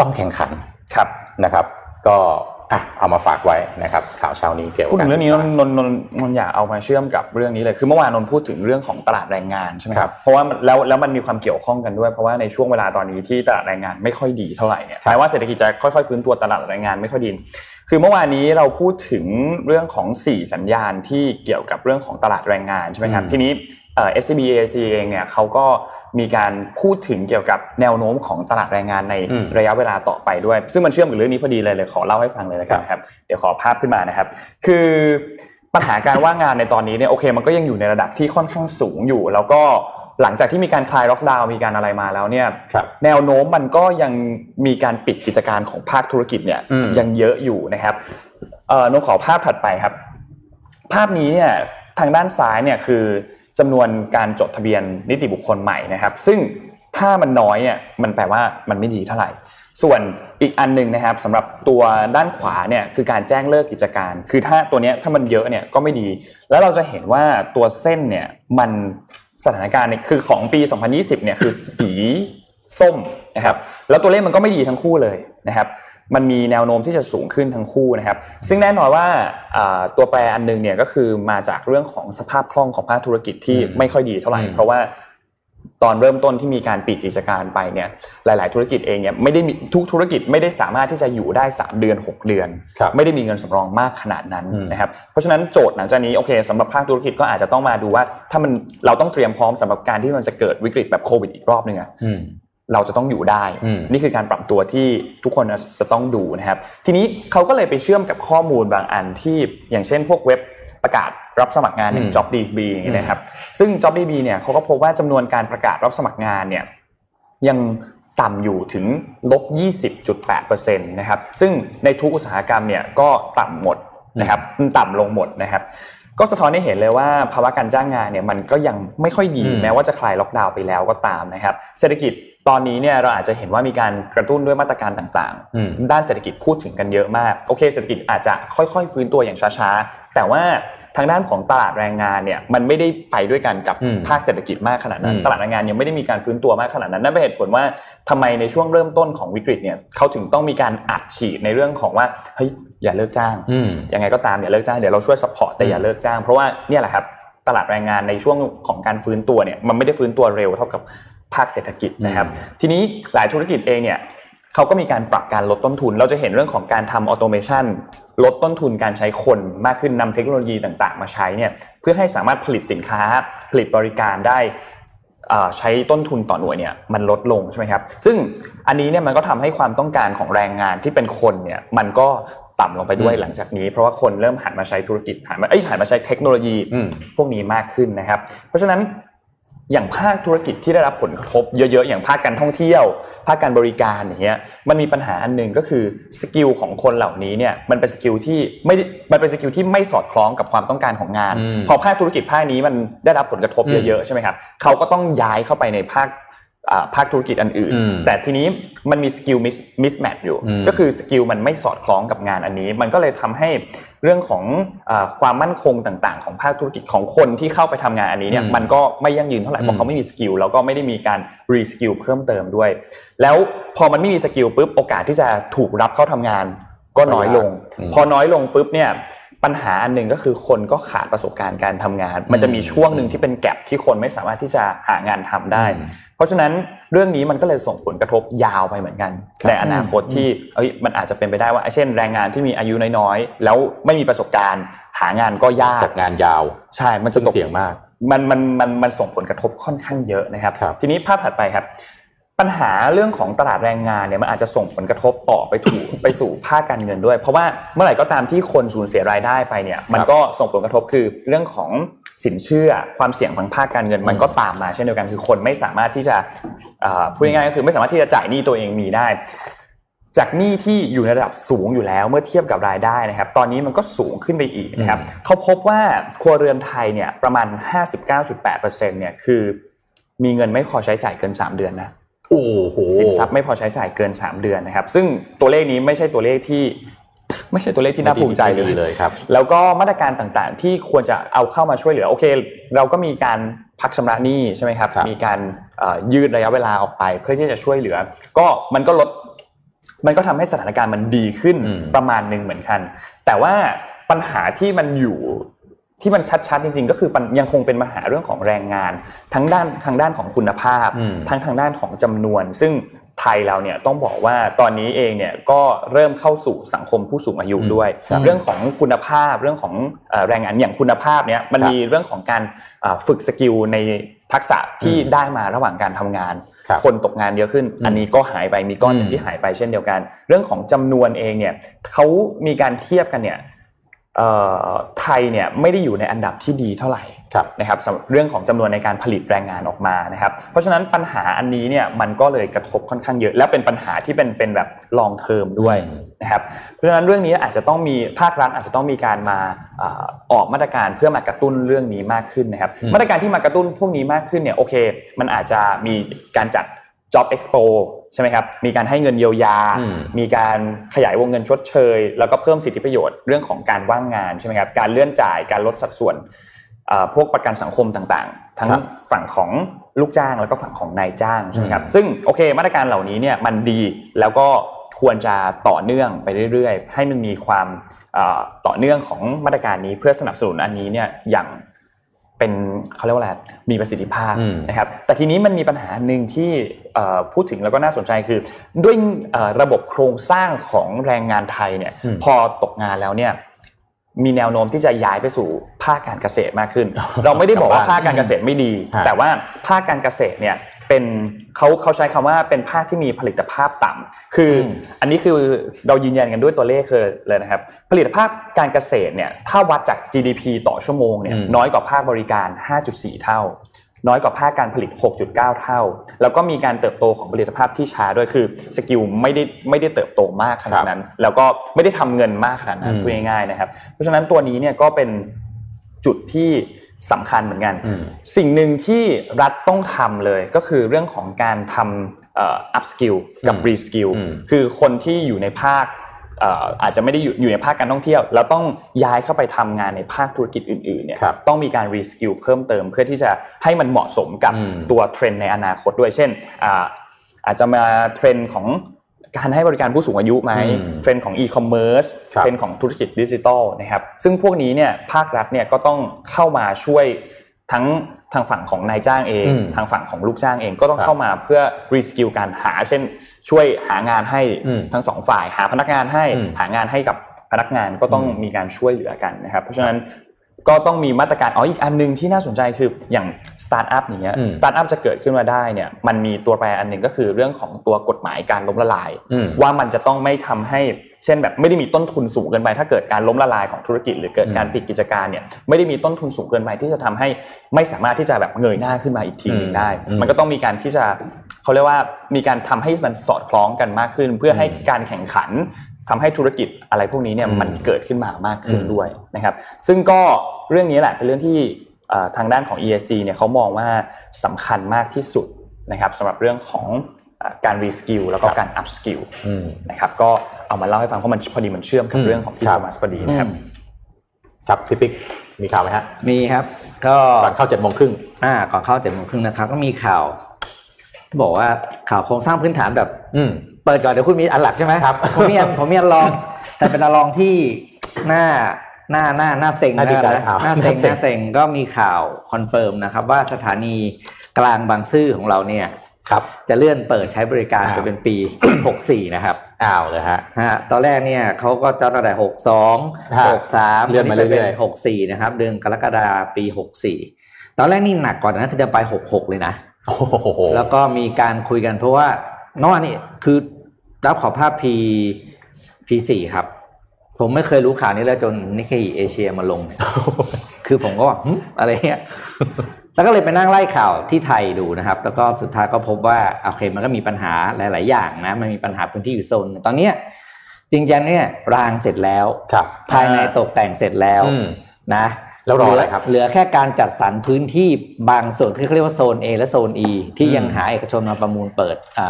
ต้องแข่งขันครับนะครับ ก็อะเอามาฝากไว้นะครับ ข่าวเช้านี้เกี่ยวกับพูดถึงเรื่องนี้นกานศึกษานนนนนนอยากเอามาเชื่อมกับเรื่องนี้เลย คือเมื่อวานนนพูดถึงเรื่องของตลาดแรงงานใช่ไหมคครัรับบเพราะว่ามันแล้วแล้วมันมีความเกี่ยวข้องกันด้วยเพราะว่าในช่วงเวลาตอนนี้ที่ตลาดแรงงานไม่ค่อยดีเท่าไหร่เนี่ยแม้ว่าเศรษฐกิจจะค่อยๆฟื้นตัวตลาดแรงงานไม่ค่อยดีคือเมื่อวานนี้เราพูดถึงเรื่องของ 4 สัญญาณที่เกี่ยวกับเรื่องของตลาดแรงงานใช่ไหมครับอืมทีนี้ เอ่อ SCB AAC เองเนี่ยเขาก็มีการพูดถึงเกี่ยวกับแนวโน้มของตลาดแรงงานในอืมระยะเวลาต่อไปด้วย ซึ่งมันเชื่อมกับเรื่องนี้พอดีเลยเลยขอเล่าให้ฟังเลยนะครับครับเดี๋ยวขอภาพขึ้นมานะครับ คือปัญหาการว่างงานในตอนนี้เนี่ยโอเค มันก็ยังอยู่ในระดับที่ค่อนข้างสูงอยู่ แล้วก็หลังจากที่มีการคลายล็อกดาวน์มีการอะไรมาแล้วเนี่ยครับแนวโน้มมันก็ยังมีการปิดกิจการของภาคธุรกิจเนี่ยอืมยังเยอะอยู่นะครับเอ่อนงขอภาพถัดไปครับ ภาพนี้เนี่ย ทางด้านซ้ายเนี่ยคือจำนวนการจดทะเบียนนิติบุคคลใหม่นะครับ ซึ่งถ้ามันน้อยเนี่ยมันแปลว่ามันไม่ดีเท่าไหร่ ส่วนอีกอันหนึ่งนะครับสำหรับตัวด้านขวาเนี่ยคือการแจ้งเลิกกิจการ คือถ้าตัวเนี้ยถ้ามันเยอะเนี่ยก็ไม่ดี แล้วเราจะเห็นว่าตัวเส้นเนี่ยมันสถานการณ์เนี่ยคือของปี 2020เนี่ยคือสีส้มนะครับ แล้วตัวเลขมันก็ไม่ดีทั้งคู่เลยนะครับ มันมีแนวโน้มที่จะสูงขึ้นทั้งคู่นะครับ ซึ่งแน่นอนว่าอ่าตัวแปรอันหนึงเนี่ยก็คือมาจากเรื่องของสภาพคล่องของภาคธุรกิจที่อืมไม่ค่อยดีเท่าไหร่อืมเพราะว่าตอนเริ่มต้นที่มีการปิดกิจการไปเนี่ยหลาย ๆ ธุรกิจเองเนี่ยไม่ได้มีทุกธุรกิจไม่ได้สามารถที่จะอยู่ได้ 3 เดือน 6 เดือนครับไม่ได้มีเงินสำรองมากขนาดนั้นอืมนะครับเพราะฉะนั้นโจทย์หลังจากนี้โอเคสำหรับภาคธุรกิจก็อาจจะต้องมาดูว่า ถ้ามันเราต้องเตรียมพร้อมสำหรับการที่มันจะเกิดวิกฤตแบบโควิดอีกรอบหนึ่งอะอืม เราจะต้องอยู่ได้อืมนี่คือการปรับตัวที่ทุกคนจะต้องดูนะครับ ทีนี้เขาก็เลยไปเชื่อมกับข้อมูลบางอันที่อย่างเช่น พวกเว็บประกาศรับสมัครงานอย่างอืม JobDB อย่างนี้นะครับ ซึ่ง JobDB เนี่ยเขาก็พบว่าจำนวนการประกาศรับสมัครงานเนี่ยยังต่ำอยู่ถึงลบ 20.8%นะครับ ซึ่งในทุกอุตสาหกรรมเนี่ยก็ต่ำหมดนะครับต่ำลงหมดนะครับ ก็สะท้อนให้เห็นเลยว่าภาวะการจ้างงานเนี่ยมันก็ยังไม่ค่อยดีอืมแม้ว่าจะคลายล็อกดาวน์ไปแล้วก็ตามนะครับ เศรษฐกิจตอนนี้เนี่ยเราอาจจะเห็นว่ามีการกระตุ้นด้วยมาตรการต่างอืมๆด้านเศรษฐกิจพูดถึงกันเยอะมาก โอเค เศรษฐกิจอาจจะค่อยๆ ฟื้นตัวอย่างช้าๆ แต่ว่า ทางด้านของตลาดแรงงานเนี่ยมันไม่ได้ไปด้วยกันกับอืมภาคเศรษฐกิจมากขนาดนั้นอืมตลาดแรงงานยังไม่ได้มีการฟื้นตัวมากขนาดนั้นนั่นเป็นเหตุผลว่าทำไมในช่วงเริ่มต้นของวิกฤตเนี่ยเขาถึงต้องมีการอัดฉีดในเรื่องของว่าเฮ้ยอย่าเลิกจ้างอืมยังไงก็ตามอย่าเลิกจ้างเดี๋ยวเราช่วยสปอร์ตแต่อย่าอืมเลิกจ้างเพราะว่าเนี่ยแหละครับตลาดแรงงานในช่วงของการฟื้นตัวเนี่ยมันไม่ได้ฟื้นตัวเร็วเท่ากับภาคเศรษฐกิจนะครับ ทีนี้หลายธุรกิจเองเนี่ยเขาก็มีการปรับการลดต้นทุน เราจะเห็นเรื่องของการทำออโตเมชัน ลดต้นทุนการใช้คนมากขึ้นนำเทคโนโลยีต่างๆ มาใช้เนี่ยเพื่อให้สามารถผลิตสินค้า ผลิตบริการได้อ่าใช้ต้นทุนต่อหน่วยเนี่ยมันลดลงใช่ไหมครับ ซึ่งอันนี้เนี่ยมันก็ทำให้ความต้องการของแรงงานที่เป็นคนเนี่ยมันก็ต่ำลงไปด้วยอืมหลังจากนี้ เพราะว่าคนเริ่มหันมาใช้ธุรกิจหันมาเอ้ยหันมาใช้เทคโนโลยีอืมพวกนี้มากขึ้นนะครับ เพราะฉะนั้น อย่างภาคธุรกิจที่ได้รับผลกระทบเยอะๆ อย่างภาคการท่องเที่ยว ภาคการบริการอย่างเงี้ยมันมีปัญหาอันหนึ่งก็คือ skill ของคนเหล่านี้เนี่ยมันเป็น skill ที่ไม่ได้มันเป็น skill ที่ไม่สอดคล้องกับความต้องการของงานอืมพอภาคธุรกิจภาคนี้มันได้รับผลกระทบอืมเยอะๆใช่ไหมครับเขาก็ต้องย้ายเข้าไปในภาคอ่า ภาคธุรกิจอันอื่นอืมแต่ทีนี้มันมี skill mismatch อยู่อืมก็คือ skill มันไม่สอดคล้องกับงานอันนี้ มันก็เลยทำให้เรื่องของอาความมั่นคงต่างๆ ของภาคธุรกิจของคนที่เข้าไปทำงานอันนี้เนี่ยอืมมันก็ไม่ยั่งยืนเท่าไหร่อืมเพอืราะเขาไม่มี skill แล้วก็ไม่ได้มีการ reskill เพิ่มเติมด้วย แล้วพอมันไม่มี skill ปุ๊บโอกาสที่จะถูกรับเข้าทำงานก็น้อยลงอืมพอน้อยลงปุ๊บเนี่ย ปัญหาอันหนึ่งก็คือคนก็ขาดประสบการณ์การทำงาน มันจะมีช่วงหนึ่งที่เป็น gap ที่คนไม่สามารถที่จะหางานทำได้อืมเพราะฉะนั้นเรื่องนี้มันก็เลยส่งผลกระทบยาวไปเหมือนกันครับในอนาคตที่เอ้ยมันอาจจะเป็นไปได้ว่า เช่น แรงงานที่มีอายุน้อยๆแล้วไม่มีประสบการณ์ หางานก็ยากตกงานยาว ใช่ มันจะซึ่งตกเสี่ยงมาก มันมันมันมันส่งผลกระทบค่อนข้างเยอะนะครับครับทีนี้ภาพถัดไปครับ ปัญหาเรื่องของตลาดแรงงานเนี่ยมันอาจจะส่งผลกระทบต่อไปถูกไปสู่ภาคการเงินด้วย เพราะว่าเมื่อไหร่ก็ตามที่คนสูญเสียรายได้ไปเนี่ยมันก็ส่งผลกระทบคือเรื่องของสินเชื่อความเสี่ยงทางภาคการเงินมันก็ตามมาเช่นเดียวกันคือคนไม่สามารถที่จะพูดง่ายๆก็คือไม่สามารถที่จะจ่ายหนี้ตัวเองมีได้ จากหนี้ที่อยู่ในระดับสูงอยู่แล้วเมื่อเทียบกับรายได้นะครับ ตอนนี้มันก็สูงขึ้นไปอีกนะครับเขาพบว่าครัวเรือนไทยเนี่ยประมาณ 59.8%เนี่ยคือมีเงินไม่พอใช้จ่ายเกิน 3 เดือนนะ โอ้โหสินทรัพย์ไม่พอใช้จ่ายเกิน 3 เดือนนะครับ ซึ่งตัวเลขนี้ไม่ใช่ตัวเลขที่ไม่ใช่ตัวเลขที่น่าภูมิใจเลไม่ดียเลยครับ แล้วก็มาตรการต่างๆ ที่ควรจะเอาเข้ามาช่วยเหลือโอเค เราก็มีการพักชำระหนี้ใช่ไหมครับครับมีการเอ่อยืดระยะเวลาออกไป เพื่อที่จะช่วยเหลือ ก็มันก็ลด มันก็ทำให้สถานการณ์มันดีขึ้นอืมประมาณหนึ่งเหมือนกัน แต่ว่าปัญหาที่มันอยู่ ที่มันชัดๆจริงๆ ก็คือปัญยังคงเป็นปัญหาเรื่องของแรงงาน ทั้งด้านทางด้านของคุณภาพอืมทั้งทางด้านของจำนวน ซึ่งไทยเราเนี่ยต้องบอกว่าตอนนี้เองเนี่ยก็เริ่มเข้าสู่สังคมผู้สูงอายุอืมด้วยครับเรื่องของคุณภาพเรื่องของเอ่อแรงงานอย่างคุณภาพเนี่ยมันครับมีเรื่องของการเอ่อฝึก skill ในทักษะที่อืมได้มาระหว่างการทำงานครับคนตกงานเยอะขึ้นอืมอันนี้ก็หายไปมีก้อนหนึ่งอืมที่หายไปเช่นเดียวกัน เรื่องของจำนวนเองเนี่ยเขามีการเทียบกันเนี่ยเอ่อ ไทยเนี่ยไม่ได้อยู่ในอันดับที่ดีเท่าไหร่ครับนะครับสำหรับเรื่องของจำนวนในการผลิตแรงงานออกมานะครับ เพราะฉะนั้นปัญหาอันนี้เนี่ยมันก็เลยกระทบค่อนข้างเยอะ และเป็นปัญหาที่เป็นเป็นแบบ long term ด้วยอืมนะครับเพราะฉะนั้นเรื่องนี้อาจจะต้องมีภาครัฐอาจจะต้องมีการมาอ่าออกมาตรการเพื่อมากระตุ้นเรื่องนี้มากขึ้นนะครับอืมมาตรการที่มากระตุ้นพวกนี้มากขึ้นเนี่ยโอเค มันอาจจะมีการจัด job expo ใช่ไหมครับ มีการให้เงินเยียวยาอืมมีการขยายวงเงินชดเชย แล้วก็เพิ่มสิทธิประโยชน์เรื่องของการว่างงานใช่ไหมครับ การเลื่อนจ่าย การลดสัดส่วนอ่าพวกประกันสังคมต่างๆ ทั้งครับฝั่งของลูกจ้างแล้วก็ฝั่งของนายจ้างใช่ไหมครับอืมซึ่งโอเคมาตรการเหล่านี้เนี่ยมันดีแล้วก็ควรจะต่อเนื่องไปเรื่อยๆ ให้มันมีความอ่าต่อเนื่องของมาตรการนี้เพื่อสนับสนุนอันนี้เนี่ยอย่าง เป็นเขาเรียกว่าอะไรมีประสิทธิภาพอืมนะครับ แต่ทีนี้มันมีปัญหาหนึ่งที่เอ่อพูดถึงแล้วก็น่าสนใจคือ ด้วยเอ่อระบบโครงสร้างของแรงงานไทยเนี่ยอืมพอตกงานแล้วเนี่ย มีแนวโน้มที่จะย้ายไปสู่ภาคการเกษตรมากขึ้น เราไม่ได้บอกว่าภาคการเกษตรไม่ดีฮะแต่ว่าภาคการเกษตรเนี่ยเป็นเขาเขาใช้คำว่าเป็นภาคที่มีผลิตภาพต่ำคืออมอันนี้คือเรายืนยันกันด้วยตัวเลขคือเลยนะครับ ผลิตภาพการเกษตรเนี่ยถ้าวัดจาก GDP ต่อชั่วโมงเนี่ยอืมน้อยกว่าภาคบริการ 5.4 เท่า น้อยกว่าภาคการผลิต 6.9 เท่า แล้วก็มีการเติบโตของผลิตภาพที่ช้าด้วยคือสกิลไม่ได้ไม่ได้เติบโตมากขนาดนั้น แล้วก็ไม่ได้ทำเงินมากขนาดนั้นอืมพูดง่ายๆนะครับ เพราะฉะนั้นตัวนี้เนี่ยก็เป็นจุดที่สำคัญเหมือนกันอืมสิ่งหนึ่งที่รัฐต้องทำเลยก็คือเรื่องของการทำเอ่อ up skill กับอืม re skill อืมคือคนที่อยู่ในภาคเอ่ออาจจะไม่ได้อยู่อยู่ในภาคการท่องเที่ยว แล้วต้องย้ายเข้าไปทำงานในภาคธุรกิจอื่นๆเนี่ยครับต้องมีการ re skill เพิ่มเติมเพื่อที่จะให้มันเหมาะสมกับอืมตัวเทรนด์ในอนาคตด้วย เช่นอ่าอาจจะมาเทรนด์ของการให้บริการผู้สูงอายุไหมอืมเทรนด์ของ e-commerce ครับเทรนด์ของธุรกิจดิจิทัลนะครับซึ่งพวกนี้เนี่ยภาครัฐเนี่ยก็ต้องเข้ามาช่วยทั้ง ทางฝั่งของนายจ้างเองอืมทางฝั่งของลูกจ้างเองก็ต้องครับเข้ามาเพื่อ reskill การหา เช่น ช่วยหางานให้อืมทั้งสองฝ่าย หาพนักงานให้อืมหางานให้กับพนักงานก็ต้องอืมมีการช่วยเหลือกันนะครับ เพราะฉะนั้น ก็ต้องมีมาตรการอ๋ออีกอันหนึ่งที่น่าสนใจคืออย่างสตาร์ทอัพอย่างเงี้ยอืมสตาร์ทอัพจะเกิดขึ้นมาได้เนี่ยมันมีตัวแปรอันหนึ่งก็คือเรื่องของตัวกฎหมายการล้มละลายอืมว่ามันจะต้องไม่ทำให้เช่นแบบไม่ได้มีต้นทุนสูงเกินไป ถ้าเกิดการล้มละลายของธุรกิจ หรือเกิดการอืมปิดกิจการเนี่ยไม่ได้มีต้นทุนสูงเกินไปที่จะทำให้ไม่สามารถที่จะแบบเงยหน้าขึ้นมาอีกทีหนึ่งได้อืมมันก็ต้องมีการที่จะเขาเรียกว่ามีการทำให้มันสอดคล้องกันมากขึ้น เพื่อให้อืมการแข่งขัน ทำให้ธุรกิจอะไรพวกนี้เนี่ยอืมมันเกิดขึ้นมามากขึ้นอืมด้วยนะครับ ซึ่งก็เรื่องนี้แหละเป็นเรื่องที่เอ่อทางด้านของ ESC เนี่ยเขามองว่าสำคัญมากที่สุดนะครับสำหรับเรื่องของเอ่อการรีสกิลแล้วก็การ up skill อืมนะครับก็เอามาเล่าให้ฟังเพราะมันพอดีมันเชื่อมกับอืมเรื่องของพี่ครัโทบมัสพอดีนะครับครับพี่ปิ๊กมีข่าวไหมฮะมีครับ ก็ก่อนเข้าเจ็ดโมงครึ่งอ่าก่อนเข้าเจ็ดโมงครึ่งนะครับ ก็มีข่าวที่บอกว่าข่าวโครงสร้างพื้นฐานแบบ อืม เปิดก่อนเดี๋ยวคุณมีอันหลักใช่ไหมครับผมมีอันผมมีอันรอง แต่เป็นอันรองที่หน้าหน้าหน้าหน้าเซ็งน่าดีใจนะอ้าวหน้าเซ็งหน้าเซ็งหน้าเซ็งก็มีข่าว confirm นะครับ ว่าสถานีกลางบางซื่อของเราเนี่ยครับจะเลื่อนเปิดใช้บริการอ้าวไปเป็นปี 64 นะครับ อ้าวเลยฮะฮะตอนแรกเนี่ยเขาก็จะตั้งแต่62ฮะ63 เลื่อนมาเรื่อยๆปี 64 นะครับ เดือนกรกฎาคมปี 64 ตอนแรกนี่หนักกว่านั้นคือจะไป 66 เลยนะโอ้โหแล้วก็มีการคุยกันเพราะว่าเมื่อวานนี่คือ รับขอภาพ P P4 ครับ ผมไม่เคยรู้ข่าวนี้แล้วจนนิเคอีเอเชียมาลง คือผมก็ว่าหึอะไรเงี้ยแล้วก็เลยไปนั่งไล่ข่าวที่ไทยดูนะครับ แล้วก็สุดท้ายก็พบว่าโอเคมันก็มีปัญหาหลาย ๆ อย่างนะ มันมีปัญหาพื้นที่อยู่โซนหนึ่งตอนเนี้ยจริงๆเนี่ยรางเสร็จแล้วครับภายในตกแต่งเสร็จแล้วอืมนะแล้วรออะไรครับเหลือแค่การจัดสรรพื้นที่บางส่วนที่เขาเรียกว่าโซน A และโซน E ที่อืมยังหาเอกชนมาประมูลเปิดอ่า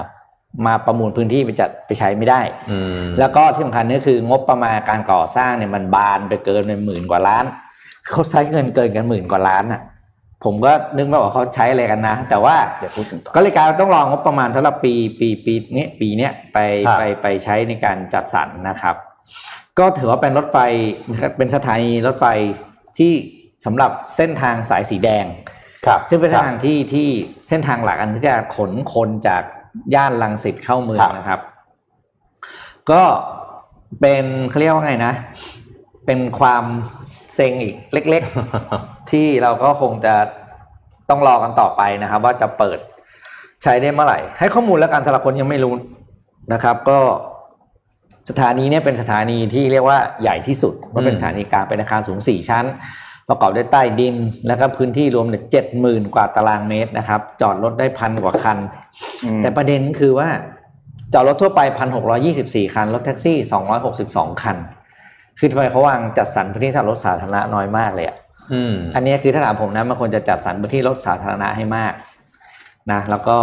มาประมูลพื้นที่ไปจัดไปใช้ไม่ได้อืมแล้วก็ที่สำคัญก็คืองบประมาณการก่อสร้างเนี่ยมันบานไปเกินเป็นหมื่นกว่าล้านเขาใช้เงินเกินกันหมื่นกว่าล้านอะ ผมก็นึกไม่ออกเขาใช้อะไรกันนะ แต่ว่าเดี๋ยวพูดถึงต่อก็เลยกลายเป็นต้องรองงบประมาณสำหรับปีปีปีนี้ปีเนี้ยไปครับไปไปใช้ในการจัดสรรนะครับ ก็ถือว่าเป็นรถไฟเป็นสถานีรถไฟที่สำหรับเส้นทางสายสีแดงครับซึ่งเป็นเส้นคทารับงที่ที่เส้นทางหลักอันที่จะขนคนจาก ย่านลังสิตเข้าเมือครังบนะครับ ก็เป็นเขาเรียกว่าไงนะ เป็นความเซ็งอีกเล็ก ๆ ที่เราก็คงจะต้องรอกันต่อไปนะครับ ว่าจะเปิดใช้ได้เมื่อไหร่ ให้ข้อมูลแล้วกันสำหรับคนยังไม่รู้นะครับ ก็สถานีเนี่ยเป็นสถานีที่เรียกว่าใหญ่ที่สุดเพราะเป็นสถานีกลางเป็นอาคารสูงสี่ชั้น ประกอบด้วยใต้ดินแล้วก็พื้นที่รวมเนี่ยเจ็ดหมื่นกว่าตารางเมตรนะครับ จอดรถได้พันกว่าคันอืมแต่ประเด็นคือว่า จอดรถทั่วไปพันหกร้อยี่สิบสี่คัน รถแท็กซี่สองร้อยหกสิบสองคัน คือทำไมเขาวางจัดสรรพื้นที่สำหรับรถสาธารณะน้อยมากเลยอะอืมอันนี้คือถ้าถามผมนะมันควรจะจัดสรรพื้นที่รถสาธารณะให้มาก นะ แล้วก็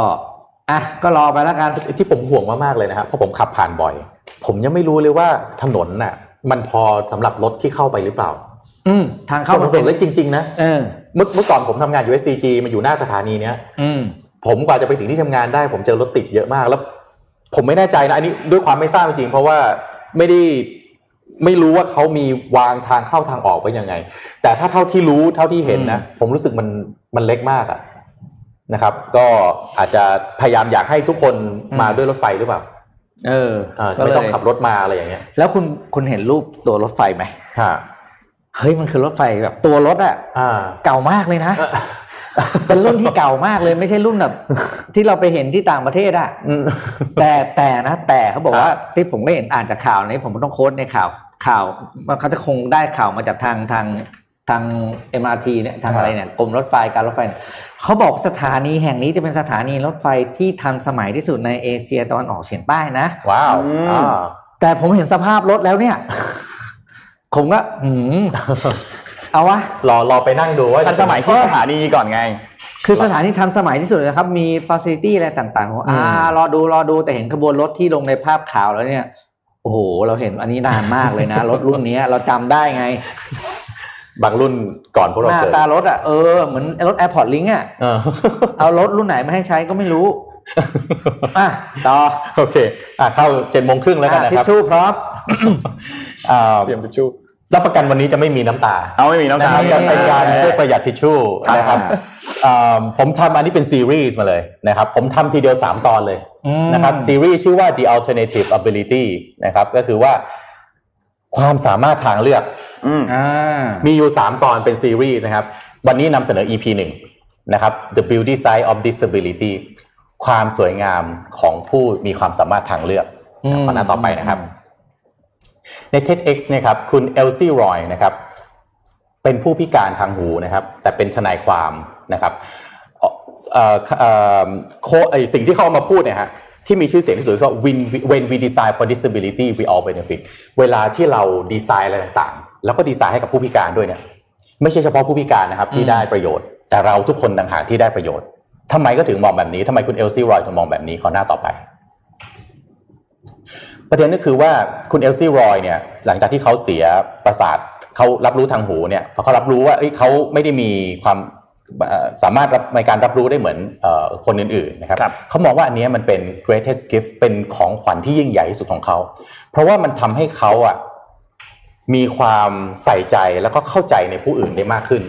อะก็รอไปแล้วกันที่ผมห่วงมากๆเลยนะครับเพราะผมขับผ่านบ่อย ผมยังไม่รู้เลยว่าถนนน่ะ มันพอสำหรับรถที่เข้าไปหรือเปล่า อืมทางเข้ามัมันนเป็เป็นนเล็กจริง ๆ นะเออเมื่อเมื่อก่อนผมทำงานอยู่ SCG มาอยู่หน้าสถานีเนี้ยอืมผมกว่าจะไปถึงที่ทำงานได้ ผมเจอรถติดเยอะมากแล้ว ผมไม่แน่ใจนะอันนี้ด้วยความไม่ทราบจริงๆเพราะว่าไม่ได้ไม่รู้ว่าเขามีวางทางเข้าทางออกไว้ยังไง แต่ถ้าเท่าที่รู้เท่าที่เห็นนะผมรู้สึกมันมันเล็กมากอะนะครับ ก็อาจจะพยายามอยากให้ทุกคนมาด้วยรถไฟหรือเปล่าเอออ่าก็ไม่เลยต้องขับรถมาอะไรอย่างเงี้ย แล้วคุณคุณเห็นรูปตัวรถไฟไหมฮะ เฮ้ยมันคือรถไฟแบบตัวรถอะอ่าเก่ามากเลยนะ เป็นรุ่นที่เก่ามากเลยไม่ใช่รุ่นแบบ ที่เราไปเห็นที่ต่างประเทศอะอืมแต่แต่นะแต่เขาบอกว่าครับที่ผมก็เห็นอ่านจากข่าวนี้ผมก็ต้องโค้ดในข่าวข่าวมันเขาจะคงได้ข่าวมาจากทางทางทาง MRT เนี่ยทางอะไรเนี่ยกรมรถไฟการรถไฟเนี่ยเขาบอกสถานีแห่งนี้จะเป็นสถานีรถไฟที่ทันสมัยที่สุดในเอเชียตะวันออกเฉียงใต้นะว้าวอืมอ่าแต่ผมเห็นสภาพรถแล้วเนี่ย ผมก็อืมเอาวะรอรอไปนั่งดูว่าทันสมัยที่สถานีก่อนไง คือสถานีทันสมัยที่สุดเลยนะครับ มีฟ a ซิลิตี้อะไรต่างๆผมอ่ารอดูรอดูแต่เห็นขบวนรถที่ลงในภาพข่าวแล้วเนี่ย โอ้โห เราเห็นอันนี้นานมากเลยนะ รถรุ่นเนี้ยเราจำได้ไง บางรุ่นก่อนพวกหเราน้าเกิดตารถอะเออเหมือนรถ AirPort Link อะเออเอารถรุ่นไหนมาให้ใช้ก็ไม่รู้อะต่อโอเค อะเข้าเจ็ดโมงครึ่งแล้วกันอะนะทิคชรับชู่พร้อมอ่าเตรียมทิชชู่ รับประกันวันนี้จะไม่มีน้ำตา เอาไม่มีน้ำนะตาครับจะเป็นการช่วยประหยัดทิชชู่ครับนะครับอ่าผมทำอันนี้เป็นซีรีส์มาเลยนะครับผมทำทีเดียว 3 ตอนเลยอืมนะครับซีรีส์ชื่อว่า the alternative ability นะครับก็คือว่าความสามารถทางเลือกอืมอ่ามีอยู่ 3 ตอนเป็นซีรีส์นะครับ วันนี้นำเสนอ EP 1นะครับ The Beauty Side of Disability ความสวยงามของผู้มีความสามารถทางเลือกอืมขอหน้าต่อไปนะครับ ใน TEDx เนะครับคุณเอลซี่รอยนะครับเป็นผู้พิการทางหูนะครับ แต่เป็นทนายความนะครับเอ่อเอ่อเอ่อโคไอสิ่งที่เขาเอามาพูดเนี่ยฮะที่มีชื่อเสียงที่สุดก็ when when we design for disability we all benefit เวลาที่เราดีไซน์อะไรต่างๆ แล้วก็ดีไซน์ให้กับผู้พิการด้วยเนี่ยไม่ใช่เฉพาะผู้พิการนะครับที่ได้ประโยชน์ แต่เราทุกคนต่างหากที่ได้ประโยชน์ทำไมก็ถึงมองแบบนี้ทำไมคุณเอลซี่รอยถึงมองแบบนี้ขอหน้าต่อไป ประเด็นก็คือว่าคุณเอลซี่รอยเนี่ยหลังจากที่เขาเสียประสาทเขารับรู้ทางหูเนี่ยพอเขารับรู้ว่าเอ้ยเขาไม่ได้มีความเอ่อสามารถรับในการรับรู้ได้เหมือนเออคนอื่นๆนะครับครับเขามองว่าอันเนี้ยมันเป็น greatest gift เป็นของขวัญที่ยิ่งใหญ่ที่สุดของเขา เพราะว่ามันทำให้เขาอะมีความใส่ใจแล้วก็เข้าใจในผู้อื่นได้มากขึ้น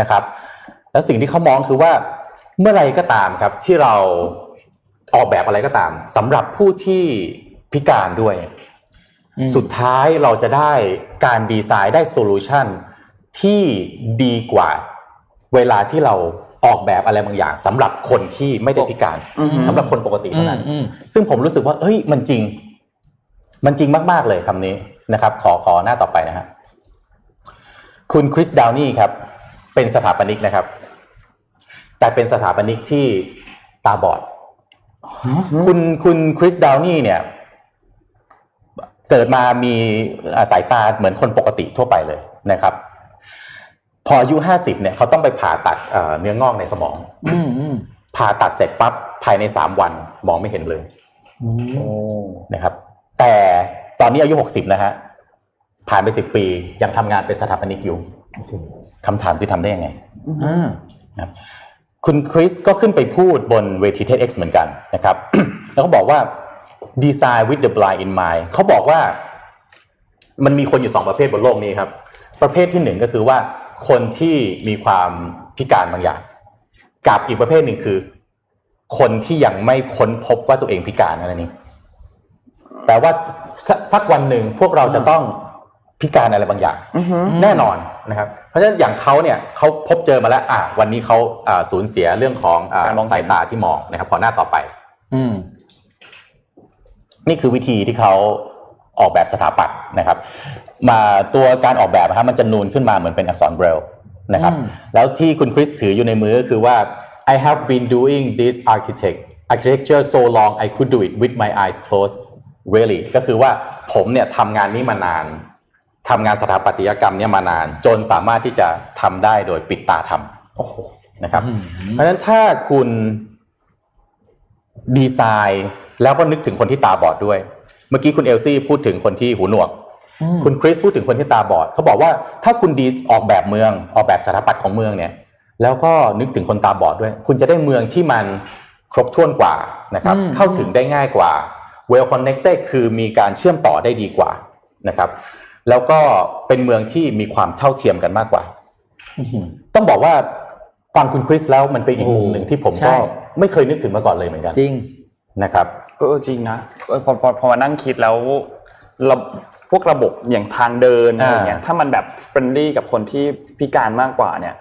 นะครับ แล้วสิ่งที่เขามองคือว่าเมื่อไรก็ตามครับที่เราออกแบบอะไรก็ตามสำหรับผู้ที่ พิการด้วยอืมสุดท้ายเราจะได้การดีไซน์ได้ solution ที่ดีกว่าเวลาที่เราออกแบบอะไรบางอย่างสำหรับคนที่ไม่ได้พิการอือฮึสำหรับคนปกติเท่านั้นอืมซึ่งผมรู้สึกว่าเฮ้ย มันจริง มันจริงมาก ๆ เลยคำนี้นะครับ ขอขอหน้าต่อไปนะฮะคุณคริสดาวนี่ครับ เป็นสถาปนิกนะครับ แต่เป็นสถาปนิกที่ตาบอด คุณคุณคริสดาวนี่เนี่ย เกิดมามีอ่าสายตาเหมือนคนปกติทั่วไปเลยนะครับ พออายุห้าสิบเนี่ยเขาต้องไปผ่าตัดเอ่อเนื้องอกในสมองอืมอืมผ่าตัดเสร็จปั๊บภายในสามวันมองไม่เห็นเลยอืมโอ้นะครับ แต่ตอนนี้อายุหกสิบนะฮะผ่านไปสิบปียังทำงานเป็นสถาปนิกอยู่คำถามคือทำได้ยังไงอ่านะครับคุณคริสก็ขึ้นไปพูดบนเวที TEDx เหมือนกันนะครับ แล้วก็บอกว่า design with the blind in mind เขาบอกว่า มันมีคนอยู่สองประเภทบนโลกนี้ครับ ประเภทที่หนึ่งก็คือว่าคนที่มีความพิการบางอย่าง กับอีกประเภทหนึ่งคือ คนที่ยังไม่ค้นพบว่าตัวเองพิการนั่นเองแปลว่าสักสักวันหนึ่งพวกเราจะต้องพิการอะไรบางอย่างอือฮึแน่นอนนะครับ เพราะฉะนั้นอย่างเขาเนี่ยเขาพบเจอมาแล้ว อะวันนี้เขาอ่าสูญเสียเรื่องของอ่าการมองเห็นสายตาที่มองนะครับ พอหน้าต่อไป อืม นี่คือวิธีที่เขาออกแบบสถาปัตย์นะครับ มาตัวการออกแบบนะครับมันจะนูนขึ้นมาเหมือนเป็นอักษรเบรลนะครับอืมแล้วที่คุณคริสถืออยู่ในมือก็คือว่า I have been doing this architect architecture so long I could do it with my eyes closed really ก็คือว่าผมเนี่ยทำงานนี้มานานทำงานสถาปัตยกรรมเนี่ยมานาน จนสามารถที่จะทำได้โดยปิดตาทำโอ้โหนะครับอืมเพราะฉะนั้นถ้าคุณดีไซน์ แล้วก็นึกถึงคนที่ตาบอดด้วย เมื่อกี้คุณเอลซี่พูดถึงคนที่หูหนวกอืมคุณคริสพูดถึงคนที่ตาบอด เขาบอกว่าถ้าคุณดีออกแบบเมือง ออกแบบสถาปัตย์ของเมืองเนี่ย แล้วก็นึกถึงคนตาบอดด้วย คุณจะได้เมืองที่มันครบถ้วนกว่านะครับอืมเข้าถึงได้ง่ายกว่า well connected คือมีการเชื่อมต่อได้ดีกว่านะครับ แล้วก็เป็นเมืองที่มีความเท่าเทียมกันมากกว่าอื้อหือต้องบอกว่าฟังคุณคริสแล้วมันเป็นอีกมุมหนึ่งที่ผมใช่ก็ไม่เคยนึกถึงมาก่อนเลยเหมือนกันจริงนะครับเออจริงนะเออพอพอพอมานั่งคิดแล้วระพวกระบบอย่างทางเดินอะไรเงี้ยอ่าถ้ามันแบบ friendly กับคนที่พิการมากกว่าเนี่ย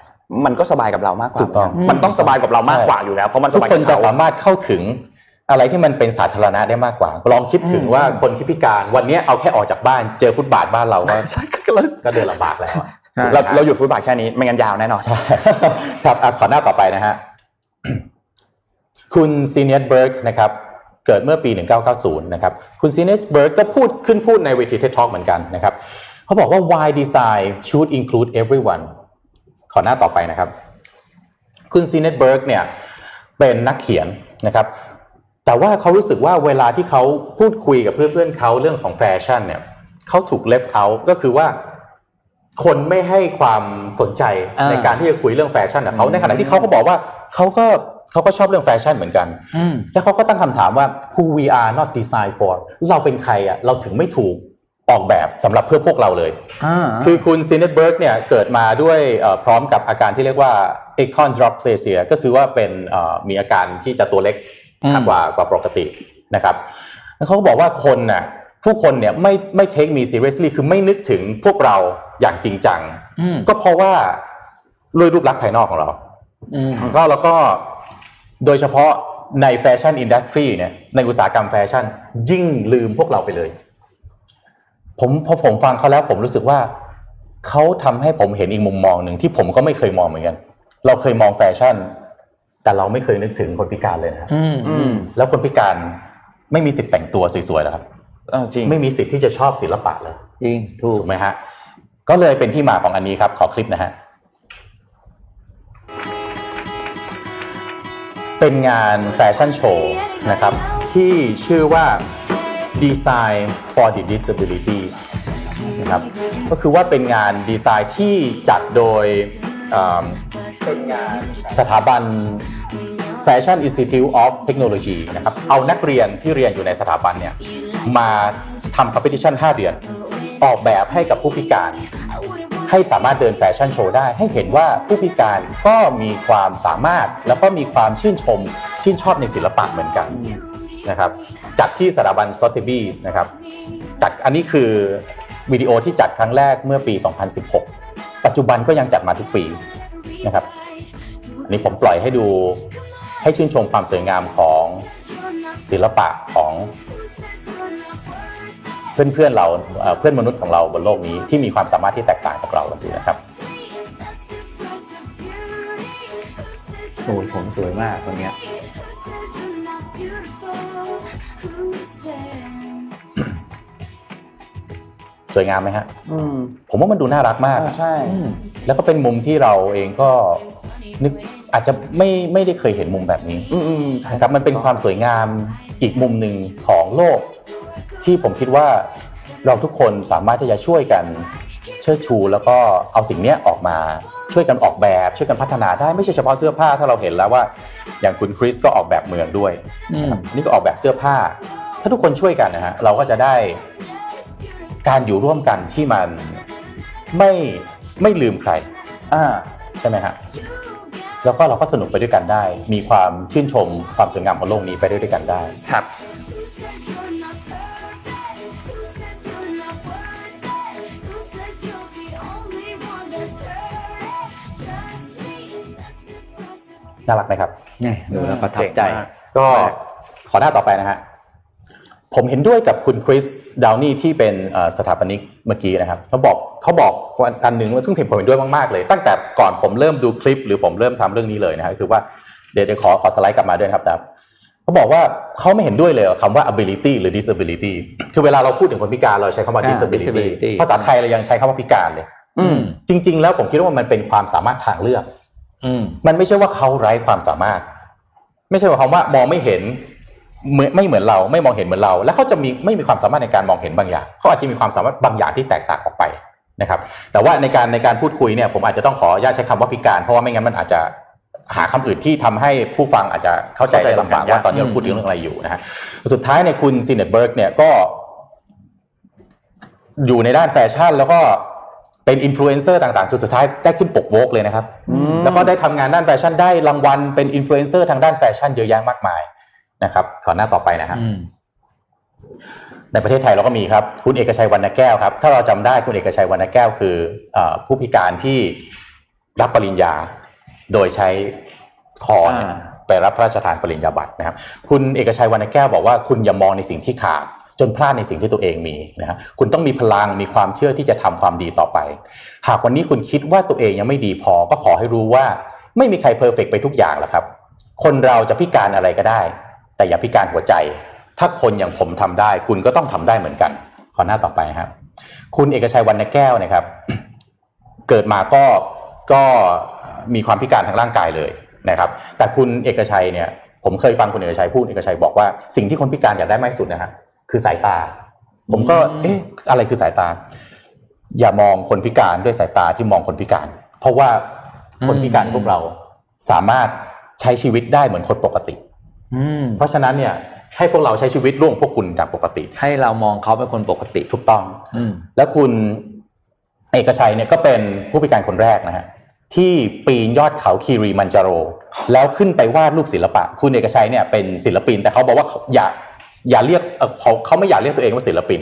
มันก็สบายกับเรามากกว่าถูกต้องมันต้องสบายกับเรามากกว่าอยู่แล้วเพราะมันสบายกับทุกคนจะเขาสามารถเข้าถึงอะไรที่มันเป็นสาธารณะได้มากกว่า ลองคิดถึงอืมว่าคนที่พิการวันนี้เอาแค่ออกจากบ้านเจอฟุตบาทบ้านเราก็ใช่ก็เลยก็เดินลำบากแล้วอะใช่เราเราหยุดฟุตบาทแค่นี้ไม่งั้นยาวแน่นอนใช่ครับอะขอหน้าต่อไปนะฮะคุณซีเนียร์เบิร์กนะครับ เกิดเมื่อปี 1990 นะครับ คุณซีเนดเบิร์กก็พูดขึ้นพูดในเวที TED Talk เหมือนกันนะครับ เขาบอกว่า why design should include everyone ขอหน้าต่อไปนะครับ คุณซีเนดเบิร์กเนี่ยเป็นนักเขียนนะครับ แต่ว่าเขารู้สึกว่าเวลาที่เขาพูดคุยกับเพื่อนๆเขาเรื่องของแฟชั่นเนี่ยเขาถูก left out ก็คือว่าคนไม่ให้ความสนใจในการที่จะคุยเรื่องแฟชั่นกับเขาในขณะที่เขาก็บอกว่า เขาก็เขาก็ชอบเรื่องแฟชั่นเหมือนกันอืมแล้วเขาก็ตั้งคำถามว่า who we are not designed for เราเป็นใครอะ เราถึงไม่ถูกออกแบบสำหรับเพื่อพวกเราเลยอ่าคือคุณซีเนดเบิร์กเนี่ยเกิดมาด้วยเอ่อพร้อมกับอาการที่เรียกว่า achondroplasia ก็คือว่าเป็นเอ่อมีอาการที่จะตัวเล็กอืมกว่ากว่าปกตินะครับ แล้วเขาก็บอกว่าคนน่ะผู้คนเนี่ยไม่ไม่ take me seriously คือไม่นึกถึงพวกเราอย่างจริงจังอืมก็เพราะว่าด้วยรูปลักษณ์ภายนอกของเรา อืมก็แล้วก็โดยเฉพาะใน fashion industry เนี่ยในอุตสาหกรรมแฟชั่น ยิ่งลืมพวกเราไปเลย ผมพอผมฟังเขาแล้วผมรู้สึกว่าเขาทำให้ผมเห็นอีกมุมมองหนึ่งที่ผมก็ไม่เคยมองเหมือนกัน เราเคยมองแฟชั่น แต่เราไม่เคยนึกถึงคนพิการเลยนะครับอืมอืมแล้วคนพิการไม่มีสิทธิ์แต่งตัวสวยๆแล้วครับเออจริงไม่มีสิทธิ์ที่จะชอบศิลปะเลยจริงถูกถูกไหมฮะก็เลยเป็นที่มาของอันนี้ครับ ขอคลิปนะฮะ เป็นงานแฟชั่นโชว์นะครับที่ชื่อว่า Design for the Disability นะครับก็คือว่าเป็นงานดีไซน์ที่จัดโดยเป็นงานสถาบัน Fashion Institute of Technology นะครับเอานักเรียนที่เรียนอยู่ในสถาบันเนี่ยมาทำ competition 5เดือน ออกแบบให้กับผู้พิการ ให้สามารถเดินแฟชั่นโชว์ได้ ให้เห็นว่าผู้พิการก็มีความสามารถแล้วก็มีความชื่นชม ชื่นชอบในศิลปะเหมือนกันนะครับจัดที่สถาบันซอตเทบีสนะครับจัดอันนี้คือวิดีโอที่จัดครั้งแรกเมื่อปี 2016 ปัจจุบันก็ยังจัดมาทุกปีนะครับอันนี้ผมปล่อยให้ดูให้ชื่นชมความสวยงามของศิลปะของ เพื่อนๆเราเอ่อเพื่อนมนุษย์ของเราบนโลกนี้ที่มีความสามารถที่แตกต่างจากเรากันดูนะครับโอ้ยผมสวยมากคนเนี้ยสวยงามไหมฮะอืมผมว่ามันดูน่ารักมากอ่าใช่ แล้วก็เป็นมุมที่เราเองก็นึกอาจจะไม่ไม่ได้เคยเห็นมุมแบบนี้อืมอืมนะครับมันเป็นความสวยงามอีกมุมหนึ่งของโลก ที่ผมคิดว่าเราทุกคนสามารถที่จะช่วยกันเชิดชู แล้วก็เอาสิ่งเนี้ยออกมาช่วยกันออกแบบช่วยกันพัฒนาได้ไม่ใช่เฉพาะเสื้อผ้าถ้าเราเห็นแล้วว่า อย่างคุณคริสก็ออกแบบเมืองด้วยอืมนี่ก็ออกแบบเสื้อผ้า ถ้าทุกคนช่วยกันนะฮะเราก็จะได้การอยู่ร่วมกันที่มันไม่ไม่ลืมใครอ่าใช่ไหมฮะแล้วก็เราก็สนุกไปด้วยกันได้ มีความชื่นชมความสวยงามของโลกนี้ไปด้วยด้วยกันได้ครับ น่ารักไหมครับเนี่ยดูแล้วประทับใจเจ๋งมากก็ขอหน้าต่อไปนะฮะผมเห็นด้วยกับคุณคริสดาวนี่ที่เป็นเอ่อสถาปนิกเมื่อกี้นะครับเขาบอกเขาบอกอันหนึ่งว่าซึ่งผมเห็นด้วยมากๆเลย ตั้งแต่ก่อนผมเริ่มดูคลิป หรือผมเริ่มทำเรื่องนี้เลยนะฮะคือว่าเดี๋ยวเดี๋ยวขอขอสไลด์กลับมาด้วยนะครับแต่เขาบอกว่าเขาไม่เห็นด้วยเลยกับคำว่า ability หรือ disability คือเวลาเราพูดถึงคนพิการเราใช้คำว่าอ่า disability disability ภาษาไทยเรายังใช้คำว่าพิการเลยอืมจริง ๆ แล้วผมคิดว่ามันเป็นความสามารถทางเลือกอื มมันไม่ใช่ว่าเขาไร้ความสามารถ ไม่ใช่ว่าคำว่ามองไม่เห็นเหมือนไม่เหมือนเราไม่มองเห็นเหมือนเรา แล้วเขาจะมีไม่มีความสามารถในการมองเห็นบางอย่างเขาอาจจะมีความสามารถบางอย่างที่แตกต่างออกไปนะครับ แต่ว่าในการในการพูดคุยเนี่ยผมอาจจะต้องขออนุญาตใช้คำว่าพิการ เพราะว่าไม่งั้นมันอาจจะหาคำอื่นที่ทำให้ผู้ฟังอาจจะเข้าใจได้ลำบากว่าตอนนี้เราพูดถึงเรื่องอะไรอยู่นะฮะสุดท้ายเนี่ยคุณซีเนดเบิร์กเนี่ยก็อยู่ในด้านแฟชั่นแล้วก็ เป็นอินฟลูเอนเซอร์ต่างๆจนสุดท้ายได้ขึ้นปก Vogue เลยนะครับ แล้วก็ได้ทำงานด้านแฟชั่นได้รางวัลเป็นอินฟลูเอนเซอร์ทางด้านแฟชั่นเยอะแยะมากมายนะครับ ขอหน้าต่อไปนะฮะอืมในประเทศไทยเราก็มีครับ คุณเอกชัยวรรณแก้วครับ ถ้าเราจำได้คุณเอกชัยวรรณแก้วคือเออผู้พิการที่รับปริญญาโดยใช้คอเนี่ยอ่าไปรับพระราชทานปริญญาบัตรนะครับ คุณเอกชัยวรรณแก้วบอกว่าคุณอย่ามองในสิ่งที่ขาด จนพลาดในสิ่งที่ตัวเองมีนะครับคุณต้องมีพลังมีความเชื่อที่จะทำความดีต่อไป หากวันนี้คุณคิดว่าตัวเองยังไม่ดีพอก็ขอให้รู้ว่า ไม่มีใครเพอร์เฟกไปทุกอย่างหรอกครับ คนเราจะพิการอะไรก็ได้ แต่อย่าพิการหัวใจ ถ้าคนอย่างผมทำได้ คุณก็ต้องทำได้เหมือนกัน ขอหน้าต่อไปครับ คุณเอกชัยวรรณแก้วนะครับ เกิดมาก็ก็มีความพิการทางร่างกายเลยนะครับ แต่คุณเอกชัยเนี่ยผมเคยฟังคุณเอกชัยพูดเอกชัยบอกว่าสิ่งที่คนพิการอยากได้มากที่สุดนะฮะ คือสายตา ผมก็ เอ๊ะ อะไรคือสายตา อย่ามองคนพิการด้วยสายตาที่มองคนพิการ เพราะว่าคนพิการพวกเราสามารถใช้ชีวิตได้เหมือนคนปกติอืมเพราะฉะนั้นเนี่ยให้พวกเราใช้ชีวิตร่วมพวกคุณอย่างปกติ ให้เรามองเขาเป็นคนปกติถูกต้องอืมแล้วคุณเอกชัยเนี่ยก็เป็นผู้พิการคนแรกนะฮะที่ปีนยอดเขาคีรีมันจาโร แล้วขึ้นไปวาดรูปศิลปะ คุณเอกชัยเนี่ยเป็นศิลปิน แต่เขาบอกว่าอย่า อย่าเรียกเอ่อเขาเขาไม่อยากเรียกตัวเองว่าศิลปิน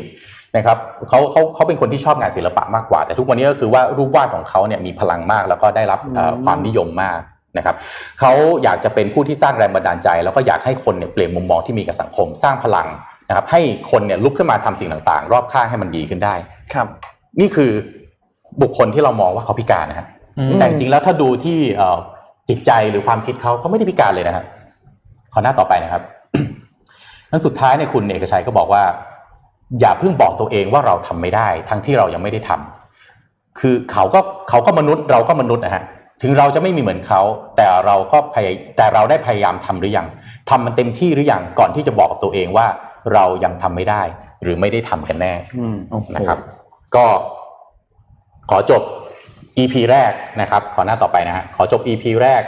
นะครับเขาเขาเขาเป็นคนที่ชอบงานศิลปะมากกว่า แต่ทุกวันนี้ก็คือว่ารูปวาดของเขาเนี่ยมีพลังมากแล้วก็ได้รับเอ่อความนิยมมากนะครับเขาอยากจะเป็นผู้ที่สร้างแรงบันดาลใจ แล้วก็อยากให้คนเนี่ยเปลี่ยนมุมมองที่มีกับสังคม สร้างพลังนะครับ ให้คนเนี่ยลุกขึ้นมาทำสิ่งต่างๆ รอบข้างให้มันดีขึ้นได้ครับ นี่คือบุคคลที่เรามองว่าเขาพิการนะฮะอืมแต่จริงๆแล้วถ้าดูที่เอ่อจิตใจหรือความคิดเขาเขาไม่ได้พิการเลยนะครับขอหน้าต่อไปนะครับ นั้นสุดท้ายเนี่ยคุณเอกชัยก็บอกว่า อย่าเพิ่งบอกตัวเองว่าเราทำไม่ได้ ทั้งที่เรายังไม่ได้ทำคือเขาก็เขาก็มนุษย์เราก็มนุษย์นะฮะถึงเราจะไม่มีเหมือนเขา แต่เราก็พยายแต่เราได้พยายามทำหรือยังทำมันเต็มที่หรือยังก่อนที่จะบอกกับตัวเองว่าเรายังทำไม่ได้ หรือไม่ได้ทำกันแน่อืมนะครับ ก็ขอจบ EP แรกนะครับ ขอหน้าต่อไปนะฮะขอจบ EP แรก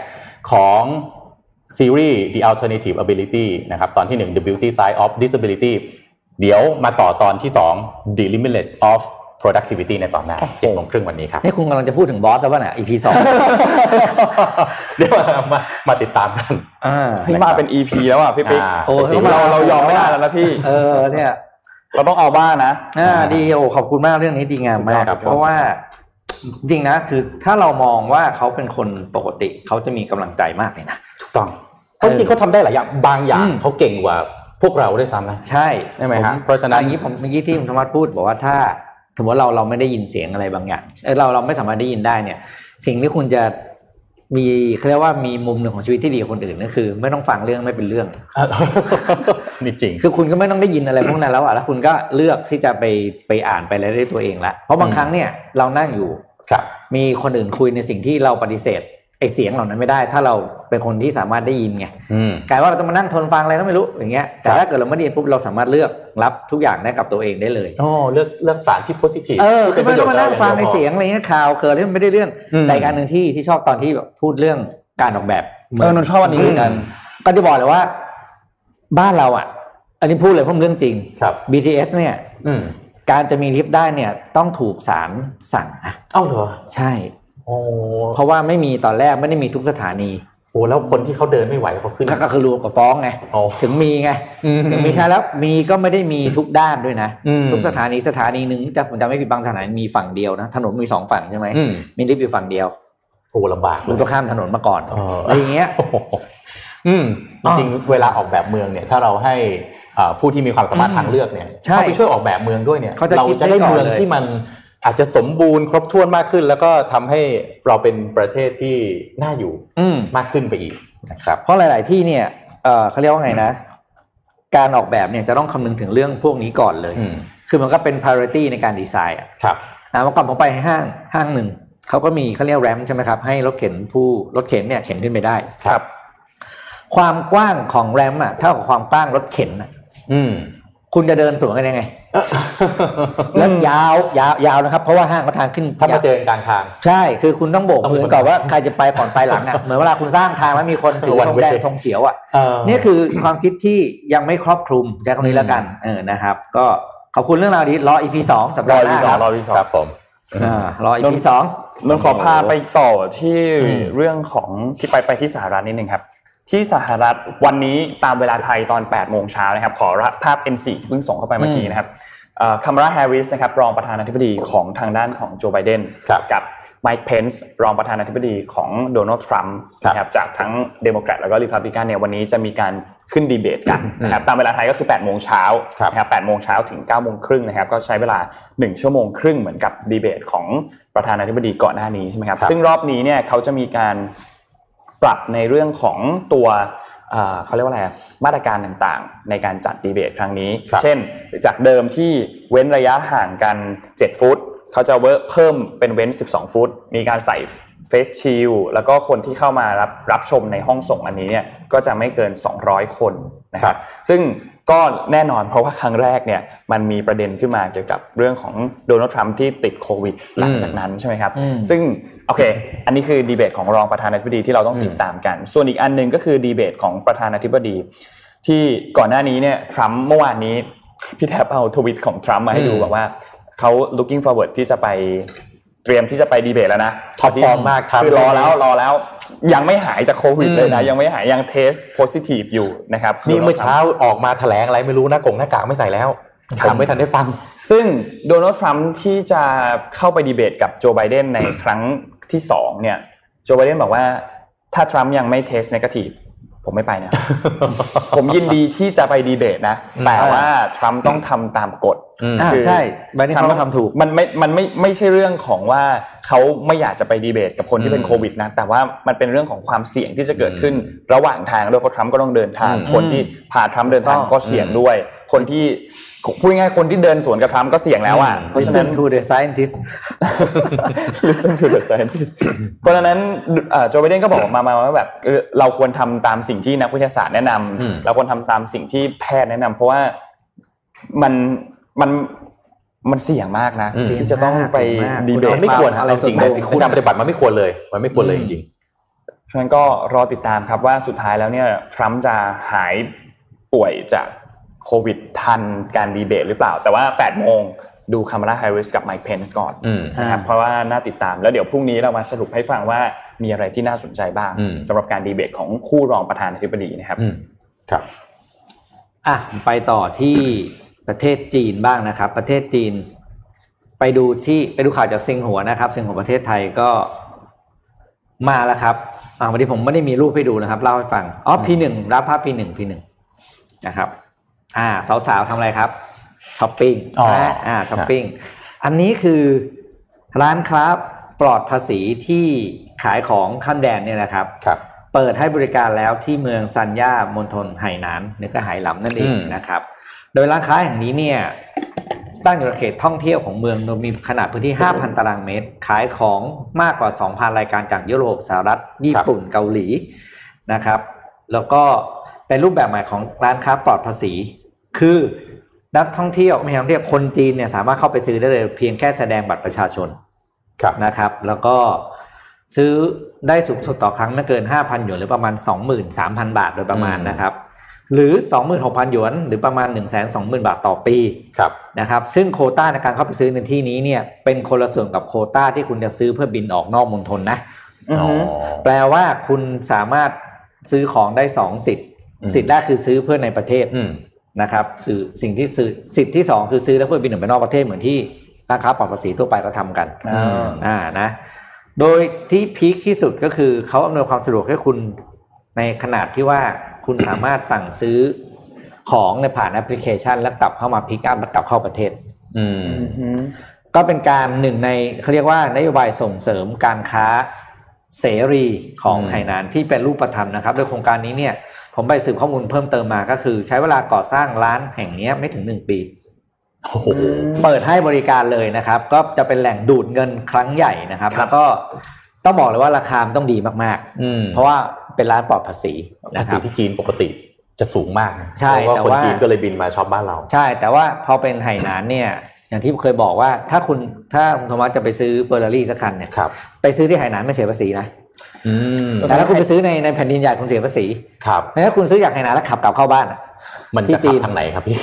ของ ซีรีส์ The Alternative Ability นะครับตอนที่ 1 The Beauty Side of Disability เดี๋ยวมาต่อตอนที่ 2 The Limitless of Productivity ในตอนหน้าเจ็ดโมงครึ่งวันนี้ครับนี่คุณกำลังจะพูดถึงบอสแล้วป่ะเนี่ย EP สองเดี๋ยวมามามาติดตามกันอ่าพี่มาเป็น EP แล้วอะพี่ปิ๊กอ่าโอ้เป็นซีรีส์ต้องมาเราเรายอมไม่ได้แล้วนะพี่ เออเนี่ย เราต้องเอาบ้างนะอ่าดีโอ้ขอบคุณมากเรื่องนี้ดีงามมากครับเพราะว่า จริงนะคือถ้าเรามองว่าเขาเป็นคนปกติเขาจะมีกำลังใจมากเลยนะถูกต้องเพราะจริงๆเขาทำได้หลายอย่างบางอย่างอืมเขาเก่งกว่าพวกเราด้วยซ้ำนะใช่ใช่ไหมฮะผเพราะฉะนั้นอย่างนี้ผมเมื่อกี้ที่คุณธรรมะพูดบอกว่าถ้าสมมติเราเราไม่ได้ยินเสียงอะไรบางอย่างเออเราเราไม่สามารถได้ยินได้เนี่ย สิ่งที่คุณจะมีเขาเรียกว่ามีมุมหนึ่งของชีวิตที่ดีกว่าคนอื่นก็คือ ไม่ต้องฟังเรื่องไม่เป็นเรื่องนี่จริง คือคุณก็ไม่ต้องได้ยินอะไรพวกนั้นแล้วอะแล้วคุณก็เลือกที่จะไปไปอ่านไปอะไรได้ตัวเองละเพราะบางอืมครั้งเนี่ยเรานั่งอยู่ ครับมีคนอื่นคุยในสิ่งที่เราปฏิเสธไอเสียงเหล่านั้นไม่ได้ ถ้าเราเป็นคนที่สามารถได้ยินไงอืมกลายว่าเราต้องมานั่งทนฟังอะไรก็ไม่รู้อย่างเงี้ยแต่ครับถ้าเกิดเราไม่ได้ยินปุ๊บเราสามารถเลือกรับทุกอย่างได้กับตัวเองได้เลยอ๋อเลือกเลือกสารที่ positive เออที่คือไม่ต้องมานั่งฟังไอพเสียงอะไรเงี้ยข่าวเคิร์ที่มันไม่ได้เรื่องอืมแต่อีกอันหนึ่งที่ที่ชอบตอนที่แบบพูดเรื่องการออกแบบเออนนท์ชอบอันนี้เหมือนกันก็จะบอกเลยว่า บ้านเราอะ อันนี้พูดเลยเพราะมันเรื่องจริงครับ BTS เนี่ยอืม การจะมีลิฟต์ได้เนี่ยต้องถูกศาลสั่งนะเอ้าเหรอใช่โอ้เพราะว่าไม่มีตอนแรกไม่ได้มีทุกสถานีโหแล้วคนที่เขาเดินไม่ไหวเขาขึ้นก็คือรวมกับฟ้องไงโอ้ถึงมีไงถึงมีใช่แล้วมีก็ไม่ได้มีทุกด้านด้วยนะอืมทุกสถานีสถานีหนึ่งจะผมจำไม่ผิดบางสถานีมีฝั่งเดียวนะถนนมีสองฝั่งใช่ไหมอืมมีลิฟต์อยู่ฝั่งเดียวโหลำบากคุณต้องข้ามถนนมาก่อนเอออะไรอย่างเงี้ยโอ้โหอืม จริงๆเวลาออกแบบเมืองเนี่ยถ้าเราให้อ่าผู้ที่มีความสามารถทางเลือกเนี่ยใช่เข้าไปช่วยออกแบบเมืองด้วยเนี่ยเขาจะเราคิดจะได้ได้ก่อนเมืองเลยที่มันอาจจะสมบูรณ์ครบถ้วนมากขึ้น แล้วก็ทำให้เราเป็นประเทศที่น่าอยู่อืมมากขึ้นไปอีกนะครับเพราะหลาย ๆ ที่เนี่ยเออเขาเรียกว่าไงนะ การออกแบบเนี่ยจะต้องคำนึงถึงเรื่องพวกนี้ก่อนเลยอืมคือมันก็เป็น priority ในการดีไซน์อะครับนะเมื่อก่อนผมไปห้างห้างหนึ่งเขาก็มีเขาเรียกแรมใช่ไหมครับให้รถเข็นผู้รถเข็นเนี่ยเข็นขึ้นไปได้ครับ ความกว้างของแรมอะเท่ากับความกว้างรถเข็นอะ อืม คุณจะเดินสวนกันยังไงแล้วยาวยาวยาวนะครับ เพราะว่าห้างเขาทางขึ้นถ้ามาเจอกันกลางทาง ใช่คือคุณต้องโบกต้องมือก่อนว่าใครจะไปก่อนไปหลังอะเหมือนเวลาคุณสร้างทางแล้วมีคนถือวันธงแดงเว้ยธงเขียวอะเออนี่คือความคิดที่ยังไม่ครอบคลุมใช้คำนี้แล้วกัน เออนะครับ ก็ขอบคุณเรื่องราวนี้รอ EP สองสัปดาห์หวีน้าสอคงรับรอ EP สองครับผมอ่ารอ EP สองนนท์ขอพาไปต่อที่อืมเรื่องของที่ไปไปที่สหรัฐนิดนึงครับ ที่สหรัฐวันนี้ตามเวลาไทยตอน 8 โมงเช้านะครับ ขอภาพ N4 ที่เพิ่งส่งเข้าไปเมื่อกี้นะครับคามาลาแฮร์ริสนะครับรองประธานาธิบดีของทางด้านของโจไบเดนครับกับไมค์เพนซ์รองประธานาธิบดีของโดนัลด์ทรัมป์ครับนะครับจากทั้งเดโมแครตแล้วก็ริพับลิกันเนี่ยวันนี้จะมีการขึ้นดีเบตกันนะครับตามเวลาไทยก็คือ8โมงเช้าครับนะครับ8โมงเช้าถึง9โมงครึ่งนะครับก็ใช้เวลา 1 ชั่วโมงครึ่งเหมือนกับดีเบตของประธานาธิบดีก่อนหน้านี้ใช่ไหมครับครับซึ่งรอบนี้เนี่ยเขาจะมีการ ปรับในเรื่องของตัวเอ่อเขาเรียกว่าอะไรอะมาตรการต่างๆ ในการจัดดีเบตครั้งนี้ครับเช่น จากเดิมที่เว้นระยะห่างกัน 7 ฟุต เขาจะเว้นเพิ่มเป็นเว้น 12 ฟุต มีการใส่เฟสชิลแล้วก็คนที่เข้ามารับรับชมในห้องส่งอันนี้เนี่ยก็จะไม่เกิน 200 คนนะครับซึ่งก็แน่นอนเพราะว่าครั้งแรกเนี่ยมันมีประเด็นขึ้นมาเกี่ยวกับเรื่องของโดนัลด์ทรัมป์ที่ติดโควิดหลังจากนั้นใช่ไหมครับอืมซึ่งโอเค อันนี้คือดีเบตของรองประธานาธิบดีที่เราต้องติดตามกัน ส่วนอีกอันหนึ่งก็คือดีเบตของประธานาธิบดี ที่ก่อนหน้านี้เนี่ยทรัมป์เมื่อวานนี้พี่แทบเอาทวิตของทรัมป์มาให้ดูอืมบอกว่าเขา looking forward ที่จะไป เตรียมที่จะไปดีเบตแล้วนะ top form มากครับคือรอแล้วรอแล้ว ยังไม่หายจากโควิดอืมเลยนะ ยังไม่หายยัง test positive อยู่นะครับนี่เมื่อเช้าออกมาแถลงอะไรไม่รู้หน้ากงหน้ากากไม่ใส่แล้วครับผมไม่ทันได้ฟัง ซึ่งโดนัลด์ทรัมป์ที่จะเข้าไปดีเบตกับโจไบเดนในครั้งที่สองเนี่ยโจไบเดนบอกว่าถ้าทรัมป์ยังไม่ test negative ผมไม่ไปนะ ผมยินดีที่จะไปดีเบตนะ แต่ว่าทรัมป์ต้องทำตามกฎ อืมอ่าคือใช่ใบนี้เขาก็ทำถูกมันไม่มันไม่ไม่ใช่เรื่องของว่าเขาไม่อยากจะไปดีเบตกับคนที่เป็นอืมโควิดนะแต่ว่ามันเป็นเรื่องของความเสี่ยงที่จะเกิดขึ้นระหว่างทางด้วยเพราะทรัมป์ก็ต้องเดินทางอืมคนที่พาทรัมป์เดินทางต้องก็เสี่ยงด้วย คนที่พูดง่ายๆคนที่เดินสวนกับทรัมป์ก็เสี่ยงแล้วอะอืมเพราะฉะนั้น Listen to the scientist listen to the scientist เพราะฉะนั้นเอ่อโจไบเดนก็บอกมามาว่าแบบเออเราควรทำตามสิ่งที่นักวิทยาศาสตร์แนะนำอืมเราควรทำตามสิ่งที่แพทย์แนะนำเพราะว่ามัน มันมันเสี่ยงมากนะอืมที่จะต้องไปเสี่ยงมากดีเบตมันไม่ควรอะไรเอาจริงส่นะวนตัวในการปฏิบัติมันไม่ควรเลย มันไม่ควรเลยจริงฉะนั้นก็รอติดตามครับว่าสุดท้ายแล้วเนี่ยทรัมป์จะหายป่วยจากโควิดทันการดีเบตหรือเปล่า แต่ว่า8โมงดูคามาลาแฮร์ริสกับไมค์เพนส์ก่อนอืมนะครับอ่าเพราะว่าน่าติดตามแล้วเดี๋ยวพรุ่งนี้เรามาสรุปให้ฟังว่ามีอะไรที่น่าสนใจบ้างอืมสำหรับการดีเบตของคู่รองประธานาธิบดีนะครับอืมครับอะไปต่อที่ ประเทศจีนบ้างนะครับ ประเทศจีน ไปดูที่ไปดูข่าวจากซิงหัวนะครับซิงหัวประเทศไทยก็มาแล้วครับอ่าวันนี้ผมไม่ได้มีรูปให้ดูนะครับ เล่าให้ฟังอ๋อ P หนึ่งครับภาพ P หนึ่ง P หนึ่งนะครับ อ่า สาวๆทำอะไรครับช้อปปิ้งอ๋อนะอ่าช้อปปิ้งอันนี้คือร้านค้าปลอดภาษีที่ขายของข้ามแดนเนี่ยนะครับครับ เปิดให้บริการแล้วที่เมืองซันย่ามณฑลไหหนานนี่ก็ไหหลำนั่นเองอืมนะครับ โดยร้านค้าแห่งนี้เนี่ยตั้งอยู่ในเขตท่องเที่ยวของเมืองโดยมีขนาดพื้นที่ 5,000 ตารางเมตร ขายของมากกว่า 2,000 รายการจากยุโรปสหรัฐ ญี่ปุ่นเกาหลีนะครับ แล้วก็เป็นรูปแบบใหม่ของร้านค้าปลอดภาษี คือนักท่องเที่ยวไม่ใช่นักท่องเที่ยวคนจีนเนี่ยสามารถเข้าไปซื้อได้เลยเพียงแค่แสดงบัตรประชาชนครับนะครับ แล้วก็ซื้อได้สูงสุดต่อครั้งไม่เกิน 5,000หยวนหรือประมาณ 23,000 บาทโดยประมาณอืมนะครับ หรือ 26,000 หยวน หรือประมาณ 120,000 บาทต่อปีครับนะครับซึ่งโควต้าในการเข้าไปซื้อในที่นี้เนี่ยเป็นคนละส่วนกับโควต้าที่คุณจะซื้อเพื่อบินออกนอกมณฑลนะอืออ๋อฮึแปลว่าคุณสามารถซื้อของได้สองสิทธิ์อืมสิทธิ์แรกคือซื้อเพื่อในประเทศอืมนะครับซื้อสิ่งที่ซื้อสิทธิ์ที่สองคือซื้อแล้วเพื่อบินออกไปนอกประเทศเหมือนที่ร้านค้าปลอดภาษีทั่วไปก็ทำกันอ่าอ่านะ โดยที่ peak ที่สุดก็คือเขาอำนวยความสะดวกให้คุณในขนาดที่ว่า คุณสามารถสั่งซื้อของในผ่านแอปพลิเคชัน แล้วกลับเข้ามา pick up แล้วกลับเข้าประเทศ อืมอือฮึก็เป็นการหนึ่งในเขาเรียกว่านโยบายส่งเสริมการค้าเสรีของอืมไหหนานที่เป็นรูปธรรมนะครับ โดยโครงการนี้เนี่ย ผมไปสืบข้อมูลเพิ่มเติมมาก็คือ ใช้เวลาก่อสร้างร้านแห่งเนี้ยไม่ถึงหนึ่งปีโอ้โหเปิดให้บริการเลยนะครับ ก็จะเป็นแหล่งดูดเงินครั้งใหญ่นะครับครับแล้วก็ต้องบอกเลยว่าราคามันต้องดีมากอืมๆเพราะว่า เป็นร้านปลอดภาษีนะคษีรับภาษีที่จีนปกติจะสูงมากนะใช่เพราะว่าแต่คนว่าจีนก็เลยบินมาช็อปบ้านเรา ใช่ แต่ว่าพอเป็นไหหนานเนี่ย อย่างที่เคยบอกว่าถ้าคุณถ้าคุณโทมัสจะไปซื้อเฟอร์รารี่สักคันเนี่ยครับไปซื้อที่ไหหนานไม่เสียภาษีนะอืมแต่ถ้าคุณไปซื้อในในแผ่นดินใหญ่คุณเสียภาษีครับแต่ถ้าคุณซื้อจากไหหนานแล้วขับกลับเข้าบ้านอะ มันที่จะจีขับนทางไหนครับพี่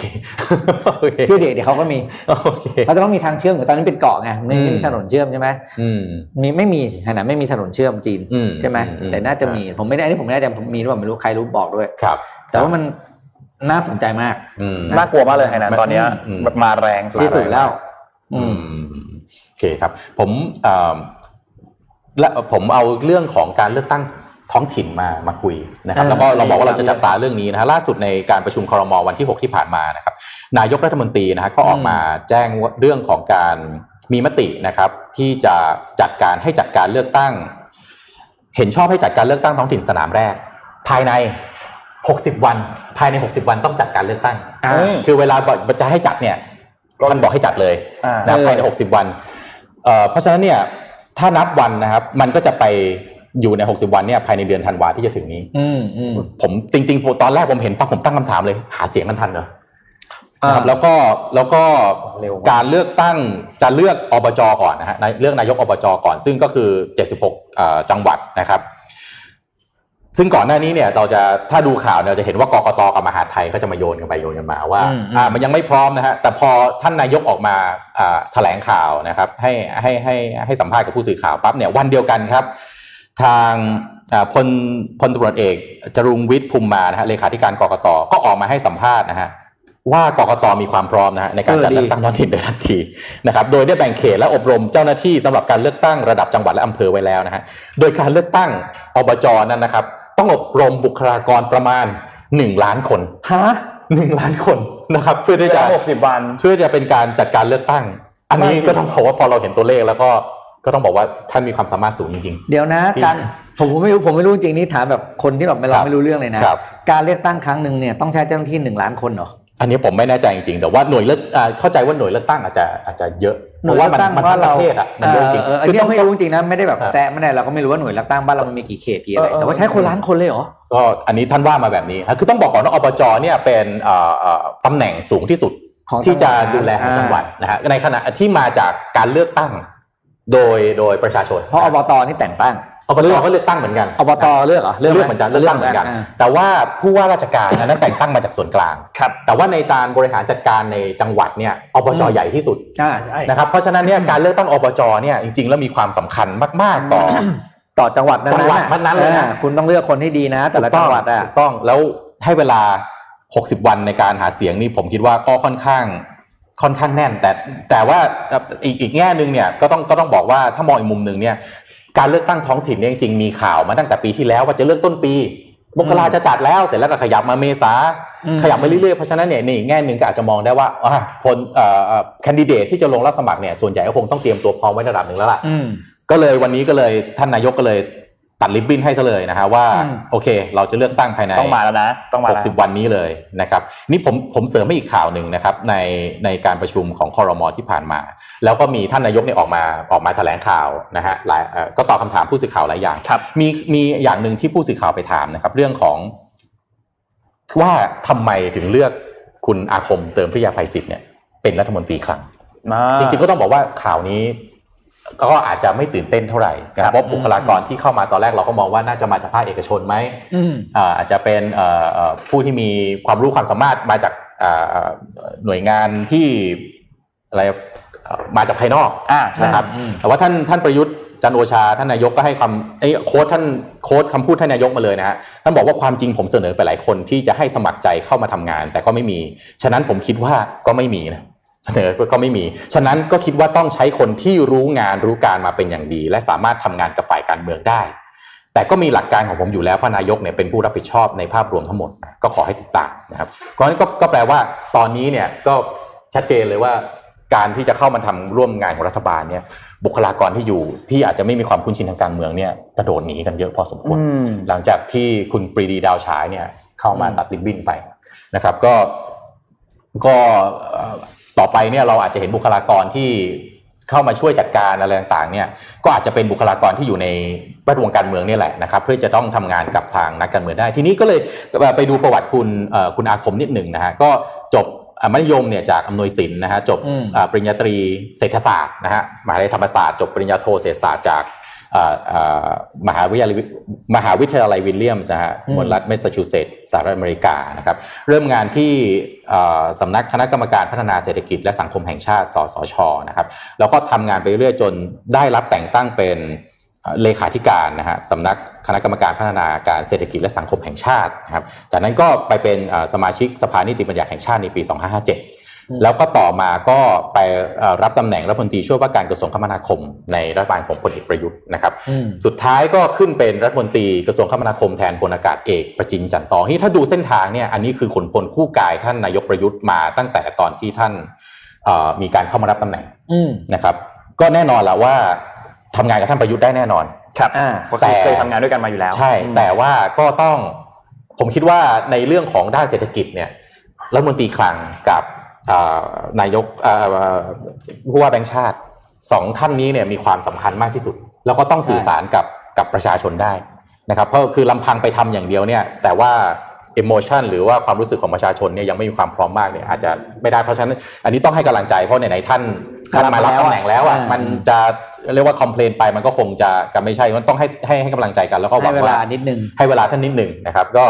โอเคที่เด็กเดี๋ยวเขาก็มีโอเคเขาจะต้องมีทางเชื่อมอยู่ตอนนั้นเป็นเกาะไงไม่ไม่มีอืมถนนเชื่อมใช่ไหมอืมมีไม่มีไหหนานไม่มีถนนเชื่อมจีนอืมใช่ไหมอืมแต่น่าจะมีผมไม่ได้อันนี้ผมไม่แน่ใจผมมีหรือเปล่าไม่รู้ใครรู้บอกด้วยครับ แต่ว่ามันน่าสนใจมากอืมน่ากลัวมากเลยไฮนันตอนเนี้ยอืมแบบมาแรงสุดที่สุดแล้วอืมโอเคครับ ผมเอ่อและผมเอาเรื่องของการเลือกตั้ง ท้องถิ่นมามาคุยนะครับเออแล้วก็เราบอกว่าเราจะดีจับตาเรื่องนี้นะฮะล่าสุดในการประชุมครมวันที่ 6 ที่ผ่านมานะครับนายกรัฐมนตรีนะฮะก็ออกมาแจ้งว่าเรื่องของการมีมตินะครับที่จะจัดการให้จัดการเลือกตั้ง เห็นชอบให้จัดการเลือกตั้งท้องถิ่นสนามแรก ภายใน 60 วัน ภายใน 60 วันต้องจัดการเลือกตั้งอ่าอืมคือเวลาบอกจะให้จัดเนี่ยท่านบอกให้จัดเลยอ่านะเออภายใน 60 วันเอ่อเพราะฉะนั้นเนี่ยถ้านับวันนะครับ มันก็จะไป อยู่ใน 60 วันเนี่ยภายในเดือนธันวาที่จะถึงนี้ อืมอืมผมจริงๆตอนแรกผมเห็นปั๊บผมตั้งคำถามเลย หาเสียงกันทันเหรออ่านะครับแล้วก็แล้วก็เร็วมากการเลือกตั้งจะเลือกอบจก่อนนะฮะในเลือกนายกอบจก่อน ซึ่งก็คือ 76เอ่อจังหวัดนะครับ ซึ่งก่อนหน้านี้เนี่ยเราจะถ้าดูข่าวเนี่ยเราจะเห็นว่ากกตกับมหาดไทยเขาจะมาโยนกันไปโยนกันมาว่าอืมอืมอ่ามันยังไม่พร้อมนะฮะแต่พอท่านนายกออกมาอ่าแถลงข่าวนะครับ ให้ให้ให้ให้สัมภาษณ์กับผู้สื่อข่าวปั๊บเนี่ยวันเดียวกันครับ ทางอ่าพลพลตำรวจเอกจรุงวิทย์ภูมิมานะฮะเลขาธิการกกตก็ออกมาให้สัมภาษณ์นะฮะว่ากกตมีความพร้อมนะฮะในการจัดเออดีเลือกตั้งท้องถิ่นโดยทันทีนะครับโดยได้แบ่งเขตและอบรมเจ้าหน้าที่สำหรับการเลือกตั้งระดับจังหวัดและอำเภอไว้แล้วนะฮะโดยการเลือกตั้งอบจนั้นนะครับ ต้องอบรมบุคลากรประมาณ1ล้านคนฮะ1ล้านคนนะครับ เพื่อที่จะหกสิบวันเพื่อจะเป็นการจัดการเลือกตั้ง อันนี้ก็ต้องบอกว่าพอเราเห็นตัวเลขแล้วก็ ก็ต้องบอกว่าท่านมีความสามารถสูงจริงเดี๋ยวนะที่การผมผมไม่รู้ผมไม่รู้จริงนี่ถามแบบคนที่แบบไม่คเรารับไม่รู้เรื่องเลยนะครับการเลือกตั้งครั้งหนึ่งเนี่ยต้องใช้เจ้าหน้าที่หนึ่งล้านคนเหรออันนี้ผมไม่แน่ใจจริงๆ แต่ว่าหน่วยเลือกอ่าเข้าใจว่าหน่วยเลือกตั้งอาจจะอาจจะเยอะหน่วยเลือกตั้งมันว่าทั้งปเราระเทศอะมันเยอะจริงเออเอออันคือนี้ต้องไม่รู้จริงนะไม่ได้แบบครับแซะไม่ได้เราก็ไม่รู้ว่าหน่วยเลือกตั้งบ้านเรามันมีกี่เขตกี่อะไรเออเออแต่ว่าใช้คนล้านคนเลยเหรอก็อันนี้ท่านว่ามาแบบนี้คือต้องบอกก่อนว่าอบจเนี่ยเป็นเอ่อเอ่อตำแหน่งสูงที่สุดของที่จะจังหวัดดูแลของอ่าจังหวัดนะฮะในขณะที่มาจากการเลือกตั้ง โดยโดยประชาชนเพราะอบตนี่แต่งตั้งอบจก็เลือกตั้งเหมือนกันอบตเลือกเหรอเลือกเหมือนกันเลือกตั้งเหมือนกันาแต่ว่าผู้ว่าราชการอันนั้นแต่งตั้งมาจากส่วนกลางครับแต่ว่าในการบริหารจัดการในจังหวัดเนี่ยอบจอืมใหญ่ที่สุดอ่าใช่นะครับเพราะฉะนั้นเนี่ยการเลือกตั้งอบจเนี่ยจริงๆ แล้วมีความสำคัญมากๆต่อต่อจังหวัดนั้นจังหวัดนั้นๆเลยนะอ่าคุณต้องเลือกคนให้ดีนะ แต่ละจังหวัดอะถูกต้องแล้วให้เวลา 60 วันในการหาเสียงนี่ผมคิดว่าก็ค่อนข้าง ค่อนข้างแน่น แต่แต่ว่าอีกอีกแง่หนึ่งเนี่ยก็ต้องก็ต้องบอกว่าถ้ามองอีกมุมหนึ่งเนี่ยการเลือกตั้งท้องถิ่นเนี่ยจริงๆมีข่าวมาตั้งแต่ปีที่แล้วว่าจะเลือกต้นปีมกราจะจัดแล้วเสร็จแล้วก็ขยับมาเมษาอืมขยับมาเรื่อยๆเพราะฉะนั้นเนี่ยในอีกแง่หนึ่งก็อาจจะมองได้ว่าอ่าคนเอ่อแคนดิเดตที่จะลงรับสมัครเนี่ยส่วนใหญ่ก็คงต้องเตรียมตัวพร้อมไว้ระดับหนึ่งแล้วล่ะอืมก็เลยวันนี้ก็เลยท่านนายกก็เลย ตัดริบบิ้นให้ซะเลยนะฮะว่าอืมโอเค เราจะเลือกตั้งภายในต้องมาแล้วนะต้องมาแล้ว60 วันนี้เลยนะครับ นี่ผมผมเสริมให้อีกข่าวหนึ่งนะครับในในการประชุมของคอรมอที่ผ่านมา แล้วก็มีท่านนายกเนี่ยออกมาออกมาแถลงข่าวนะฮะหลายเอ่อก็ตอบคำถามผู้สื่อข่าวหลายอย่างครับมีมีอย่างหนึ่งที่ผู้สื่อข่าวไปถามนะครับ เรื่องของว่าทำไมถึงเลือกคุณอาคมเติมพิยาภัยศิษย์เนี่ยเป็นรัฐมนตรีคลังมาจริงๆก็ต้องบอกว่าข่าวนี้ ก็อาจจะไม่ตื่นเต้นเท่าไหร่นะคครัรับบเพราะบุคลากรที่เข้ามาตอนแรกเราก็มองว่าน่าจะมาจากภาคเอกชนไหมอืมอ่าอาจจะเป็นเอ่อเอ่อผู้ที่มีความรู้ความสามารถมาจากอ่าอ่าหน่วยงานที่อะไรเอ่อมาจากภายนอกอ่าใช่นะครับอืมแต่ว่าท่านท่านประยุทธ์จันทร์โอชาท่านนายกก็ให้คำไอ้โค้ดท่านโค้ดคำพูดท่านนายกมาเลยนะฮะท่านบอกว่าความจริงผมเสนอไปหลายคนที่จะให้สมัครใจเข้ามาทำงาน แต่ก็ไม่มี ฉะนั้นผมคิดว่าก็ไม่มีนะ เสนอก็ไม่มี ฉะนั้นก็คิดว่าต้องใช้คนที่รู้งานรู้การมาเป็นอย่างดี และสามารถทำงานกับฝ่ายการเมืองได้ แต่ก็มีหลักการของผมอยู่แล้วพราะนายกเนี่ยเป็นผู้รับผิดชอบในภาพรวมทั้งหมด ก็ขอให้ติดตามนะครับเพราะฉะนั้นก็แปลว่าตอนนี้เนี่ยก็ชัดเจนเลยว่าการที่จะเข้ามาทำร่วมงานของรัฐบาลเนี่ย บุคลากรที่อยู่ที่อาจจะไม่มีความคุ้นชินทางการเมืองเนี่ยกระโดดหนีกันเยอะพอสมควร หลังจากที่คุณปรีดีดาวฉายเนี่ยเข้ามาตัดริบบิ้นไปนะครับ ก็ก็ ต่อไปเนี่ยเราอาจจะเห็นบุคลากรที่เข้ามาช่วยจัดการอะไรต่างๆเนี่ยก็อาจจะเป็นบุคลากรที่อยู่ในแวดวงการเมืองเนี่ยแหละนะครับเพื่อจะต้องทำงานกับทางนักการเมืองได้ ทีนี้ก็เลยไปดูประวัติคุณเอ่อคุณอาคมนิดหนึ่งนะฮะก็จบอ่ามัธยมเนี่ยจากอำนวยศิลป์นะฮะจบอืมอ่าปริญญาตรีเศรษฐศาสตร์นะฮะมหาวิทยาลัยธรรมศาสตร์จบปริญญาโทเศรษฐศาสตร์จากอ่าอ่า มหาวิทยาลัยมหาวิทยาลัยวิลเลียมส์นะฮะอืมมลรัฐแมสซาชูเซตส์สหรัฐอเมริกานะครับเริ่มงานที่อ่าสำนักคณะกรรมการพัฒนาเศรษฐกิจและสังคมแห่งชาติสสชนะครับแล้วก็ทำงานไปเรื่อยจนได้รับแต่งตั้งเป็นอ่าเลขาธิการนะฮะสำนักคณะกรรมการพัฒนาการเศรษฐกิจและสังคมแห่งชาตินะครับจากนั้นก็ไปเป็นอ่าสมาชิกสภานิติบัญญัติแห่งชาติในปี 2557 แล้วก็ต่อมาก็ไปเอ่อรับตำแหน่งรัฐมนตรีช่วยว่าการกระทรวงคมนาคม ในรัฐบาลของพลเอกประยุทธ์นะครับอืมสุดท้ายก็ขึ้นเป็นรัฐมนตรีกระทรวงคมนาคมแทนพลอากาศเอกประจินจันทร์ทองที่ถ้าดูเส้นทางเนี่ยอันนี้คือขนพลคู่กายท่านนายกประยุทธ์มาตั้งแต่ตอนที่ท่านเอ่อมีการเข้ามารับตำแหน่งอืมนะครับ ก็แน่นอนละว่าทำงานกับท่านประยุทธ์ได้แน่นอน ครับอ่าก็แต่คือเคยทำงานด้วยกันมาอยู่แล้ว ใช่อืมแต่ว่าก็ต้องผมคิดว่าในเรื่องของด้านเศรษฐกิจเนี่ยรัฐมนตรีคลังกับอ่า นายกอ่าผู้ว่าแบงค์ชาติสองท่านนี้เนี่ยมีความสำคัญมากที่สุด แล้วก็ต้องสื่อสารกับกับประชาชนได้นะครับเพราะคือลำพังไปทำอย่างเดียวเนี่ยแต่ว่า emotion หรือว่าความรู้สึกของประชาชนเนี่ยยังไม่มีความพร้อมมากเนี่ยอาจจะไม่ได้เพราะฉะนั้น อันนี้ต้องให้กำลังใจเพราะไหนๆท่านท่านมารับตำแหน่งแล้วอะมันจะเรียกว่าคอมเพลนไปมันก็คงจะกันไม่ใช่มันต้องให้ให้ให้กำลังใจกันแล้วก็หวัให้งเวว่าลานิดนึงให้เวลาท่านนิดหนึ่งนะครับ ก็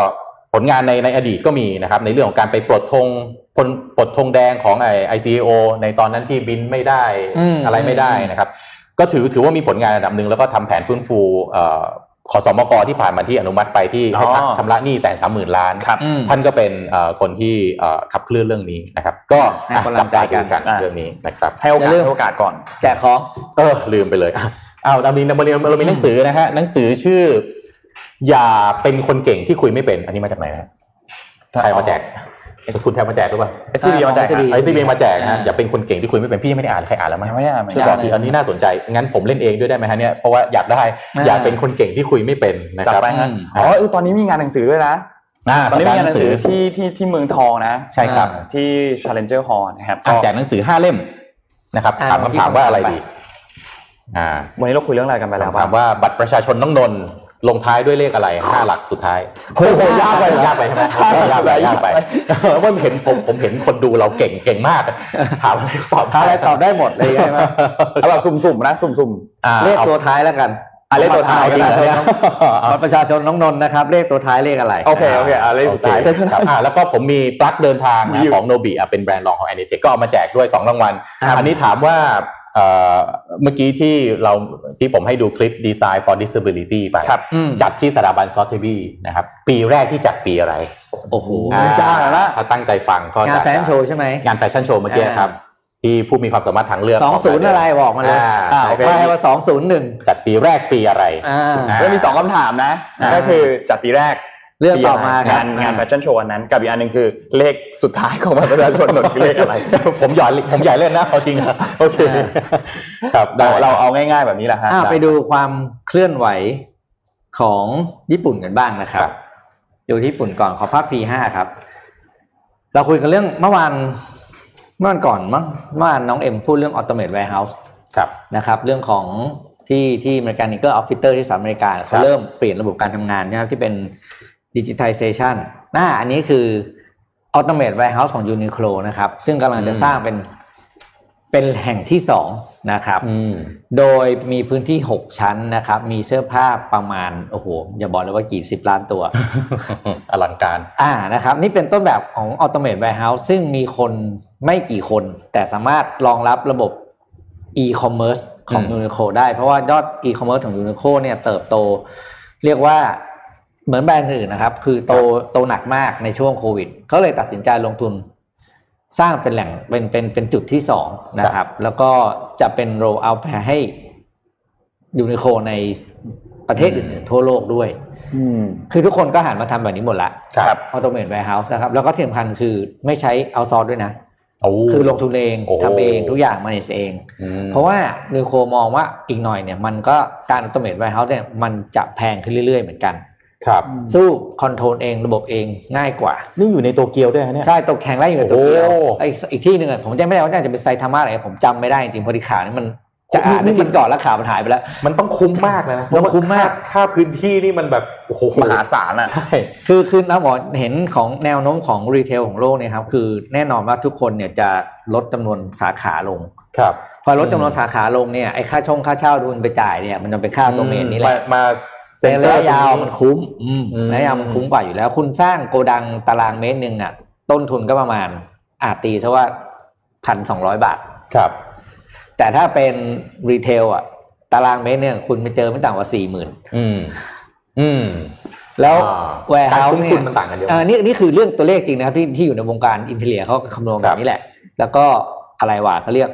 ผลงานในในอดีตก็มีนะครับในเรื่องของการไปปลดธง พลปลดธงแดงของไอไอซีโอในตอนนั้นที่บินไม่ได้อืมอะไรไม่ได้นะครับ ก็ถือถือว่ามีผลงานระดับหนึ่งแล้วก็ทำแผนฟื้นฟูเอ่อขอสมกที่ผ่านมาที่อนุมัติไปที่ให้พักอ๋อชำระหนี้แสนสามหมื่นล้านครับอืมท่านก็เป็นเอ่อคนที่เอ่อขับเคลื่อนเรื่องนี้นะครับ ก็ให้กำลังใจกันจับตาดูกันอะเรื่องนี้นะครับให้โอกาสอย่าลืมให้โอกาสก่อนแจกของเออลืมไปเลยอะอ้าวเรามีเรามีเรามีหนังสือนะฮะหนังสือชื่อ อย่าเป็นคนเก่งที่คุยไม่เป็น อันนี้มาจากไหนนะใครเอามาแจก คุณแทนมาแจกหรือเปล่า SCB มาแจก SCB ไอซีบีมาแจกนะอ่าอย่าเป็นคนเก่งที่คุยไม่เป็นพี่ยังไม่ได้อ่านใครอ่านแล้วไหมยังไม่ได้อ่านช่วยบอกทีอันนี้น่าสนใจงั้นผมเล่นเองด้วยได้ไหมฮะเนี่ยเพราะว่าอยากได้อ่าอย่าเป็นคนเก่งที่คุยไม่เป็นนะจัดครับไปฮะอืมอ๋อเออตอนนี้มีงานหนังสือด้วยนะอ่าตอนนี้มีงานหนังสือสัปดาห์ที่ที่ที่เมืองทองนะ ใช่ครับที่ Challenger Hall นะครับอะแจกหนังสือห้าเล่มนะครับอ่าถามคำถามว่าอะไรดีอ่าวันนี้เราคุยเรื่องอะไรกันไปแล้วถามว่าบัตรประชาชนน้องนนท์ ลงท้ายด้วยเลขอะไรห้าหลักสุดท้ายโอ้โหยากไปยากไปใช่ไหมยากไปยากไปเพราะผมเห็นผมผมเห็นคนดูเราเก่งเก่งมาก ถามอะไรตอบอะไรตอบได้หมดเลยใช่ไหมเอาแบบสุ่มๆนะสุ่มอ่าเลขตัวท้ายแล้วกันอะเลขตัวท้ายบัตรจริงเหรอประชาชนน้องนนท์นะครับ เลขตัวท้ายเลขอะไร โอเคโอเคอะเลขสุดท้ายโอเคครับอ่าแล้วก็ผมมีปลั๊กเดินทางมีนะอยู่ของโนบิอะเป็นแบรนด์รองของ a n i t e c ก็เอามาแจกด้วย 2 รางวัลครับอันนี้ถามว่า เอ่อเมื่อกี้ที่เราที่ผมให้ดูคลิป Design for Disability ไปครับอืมจัดที่สถาบันซอฟต์ทีวีนะครับ ปีแรกที่จัดปีอะไร โอ้โหอ่าจ้างแล้วนะถ้าตั้งใจฟังก็งานจะแฟนโชว์ใช่ไหมงานแฟชั่นโชว์เมื่อกี้ครับ ที่ผู้มีความสามารถทางเลือกสองศูนย์อะไรบอกมาเลยอ่าอ่าโอเคว่าให้ว่าสองศูนย์หนึ่งจัดปีแรกปีอะไรอ่าอ่าแล้วมีสองคำถามนะอ่าก็คือจัดปีแรก เรื่องต่อมาครังาบนงานแฟชั่นโชว์อันนั้น กับอีกอันหนึ่งคือเลขสุดท้ายของบัตรประชาชนหนนคือเลขอะไร ผมหยอดผมใหญ่เล่นนะเอาจริงอะโอเคครับได้เราเราเอาง่าย ๆแบบนี้แหละฮะอ่าไปดูความเคลื่อนไหวของญี่ปุ่นกันบ้างนะครับครับดูที่ญี่ปุ่นก่อนขอภาพ P5 ครับ เราคุยกันเรื่องเมื่อวานเมื่อวันก่อนมั้งเมื่อวานน้องเอ็มพูดเรื่อง Automate Warehouse ครับนะครับ เรื่องของที่ที่ Mechanical Officer ที่สหรัฐอเมริกาครัเขาบเริ่มเปลี่ยนระบบการทำงานนะครับที่เป็น Digitization หน้าอันนี้คือ Automate Warehouse ของ Uniqlo นะครับ ซึ่งกำลังจะสร้างเป็นเป็นแห่งที่สองนะครับอืมโดยมีพื้นที่6ชั้นนะครับ มีเสื้อผ้าประมาณโอ้โหอย่าบอกเลยว่ากี่สิบล้านตัว อลังการ อ่านะครับ นี่เป็นต้นแบบของ Automate Warehouse ซึ่งมีคนไม่กี่คน แต่สามารถรองรับระบบ e-commerce ของอืม Uniqlo ได้ เพราะว่ายอด e-commerce ของ Uniqlo เนี่ยเติบโต เรียกว่า เหมือนแบรนด์อื่นนะครับ คือโตโตหนักมากในช่วงโควิดเขาเลยตัดสินใจลงทุน สร้างเป็นแหล่งเป็นเป็นเป็นจุดที่สองนะครับ แล้วก็จะเป็น roll out ไปให้ Uniqlo ในประเทศอื่นๆทั่วโลกด้วยอืมคือทุกคนก็หันมาทำแบบนี้หมดละครับ automate warehouse นะครับ แล้วก็ที่สำคัญคือไม่ใช้ outsource ด้วยนะโอ้คือลงทุนเองโอ้ทำเองทุกอย่าง manage เองอืมเพราะว่านิโคมองว่าอีกหน่อยเนี่ย มันก็การ automate warehouse เนี่ยมันจะแพงขึ้นเรื่อยๆเหมือนกัน ครับสู้ control เองระบบเองง่ายกว่า นี่อยู่ในโตเกียวด้วยฮะเนี่ยใช่ตึกแห่งแรกอยู่ในโตเกียวโอ้ไอ้อีกที่หนึ่งอะผมจำไม่ได้ว่าน่าจะเป็นไซทาม่าอะไรผมจำไม่ได้จริงๆพอดีข่าวนี้มันจะโอ้อ่านนี่ได้มันกินก่อนแล้วข่าวมันหายไปแล้ว มันต้องคุ้มมากเลยนะต้องคุ้มมากค่ค่าพื้นที่นี่มันแบบโอ้โหมหาศาลอะใช่คือคือเราบอกเห็นของแนวโน้มของ retail ของโลกเนี่ยครับคือแน่นอนว่าทุกคนเนี่ยจะลดจำนวนสาขาลงครับพอลดจำนวนสาขาลงเนี่ยไอ้ค่าช่องค่าเช่าดูมันไปจ่ายเนี่ยมันจะเป็นค่าโดเมนนี่แหละมา มาในระยะยาวมันคุ้มอืมระยะยาวมันคุ้มกว่าอยู่แล้ว คุณสร้างโกดังตารางเมตรหนึ่งอะ ต้นทุนก็ประมาณอาจตีซะว่าพันสองร้อยบาท ครับ แต่ถ้าเป็นรีเทลอะ ตารางเมตรเนี่ยคุณไปเจอไม่ต่ำกว่าสี่หมื่นอืม อืม แล้วอ่า warehouse เนี่ยการคุ้มทุนมันต่างกันเยอะอ่านี่นี่คือเรื่องตัวเลขจริงนะครับที่ที่อยู่ในวงการ interior เขาคำนวณแบบนี้ครับแหละ แล้วก็อะไรวะเขาเรียก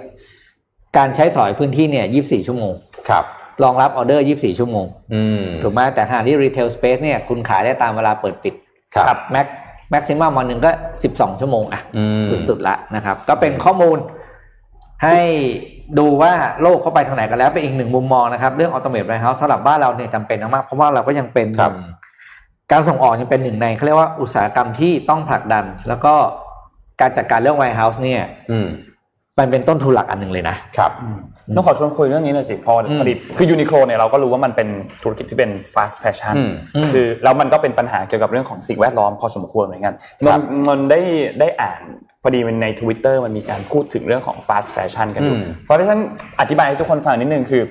การใช้สอยพื้นที่เนี่ยยี่สิบสี่ชั่วโมง ครับ รองรับออเดอร์ยี่สิบสี่ชั่วโมงอืมถูกไหมแต่ขณะที่ retail space เนี่ยคุณขายได้ตามเวลาเปิดปิดครับ max maximum วันหนึ่งก็สิบสองชั่วโมงอะอืมสุดๆละนะครับ ก็เป็นข้อมูลให้ดูว่าโลกเข้าไปทางไหนกันแล้วเป็นอีกหนึ่งมุมมองนะครับ เรื่อง automate warehouse สำหรับบ้านเราเนี่ยจำเป็นมากๆเพราะว่าเราก็ยังเป็นครับหนึ่งการส่งออกยังเป็นหนึ่งในเขาเรียกว่าอุตสาหกรรมที่ต้องผลักดัน แล้วก็การจัดการเรื่อง warehouse เนี่ยอืมมันเป็นต้นทุนหลักอันหนึ่งเลยนะครับ ต้องขอชวนคุยเรื่องนี้หน่อยสิพอพอดีคือ Uniqlo เนี่ยเราก็รู้ว่ามันเป็นธุรกิจที่เป็น fast fashion อืมคือแล้วมันก็เป็นปัญหาเกี่ยวกับเรื่องของสิ่งแวดล้อมพอสมควรเหมือนกันครับนนท์ได้ได้อ่านพอดีมันใน Twitter มันมีการพูดถึงเรื่องของ fast fashion กันอยู่อืม fast fashion อธิบายให้ทุกคนฟังนิดนึงคือ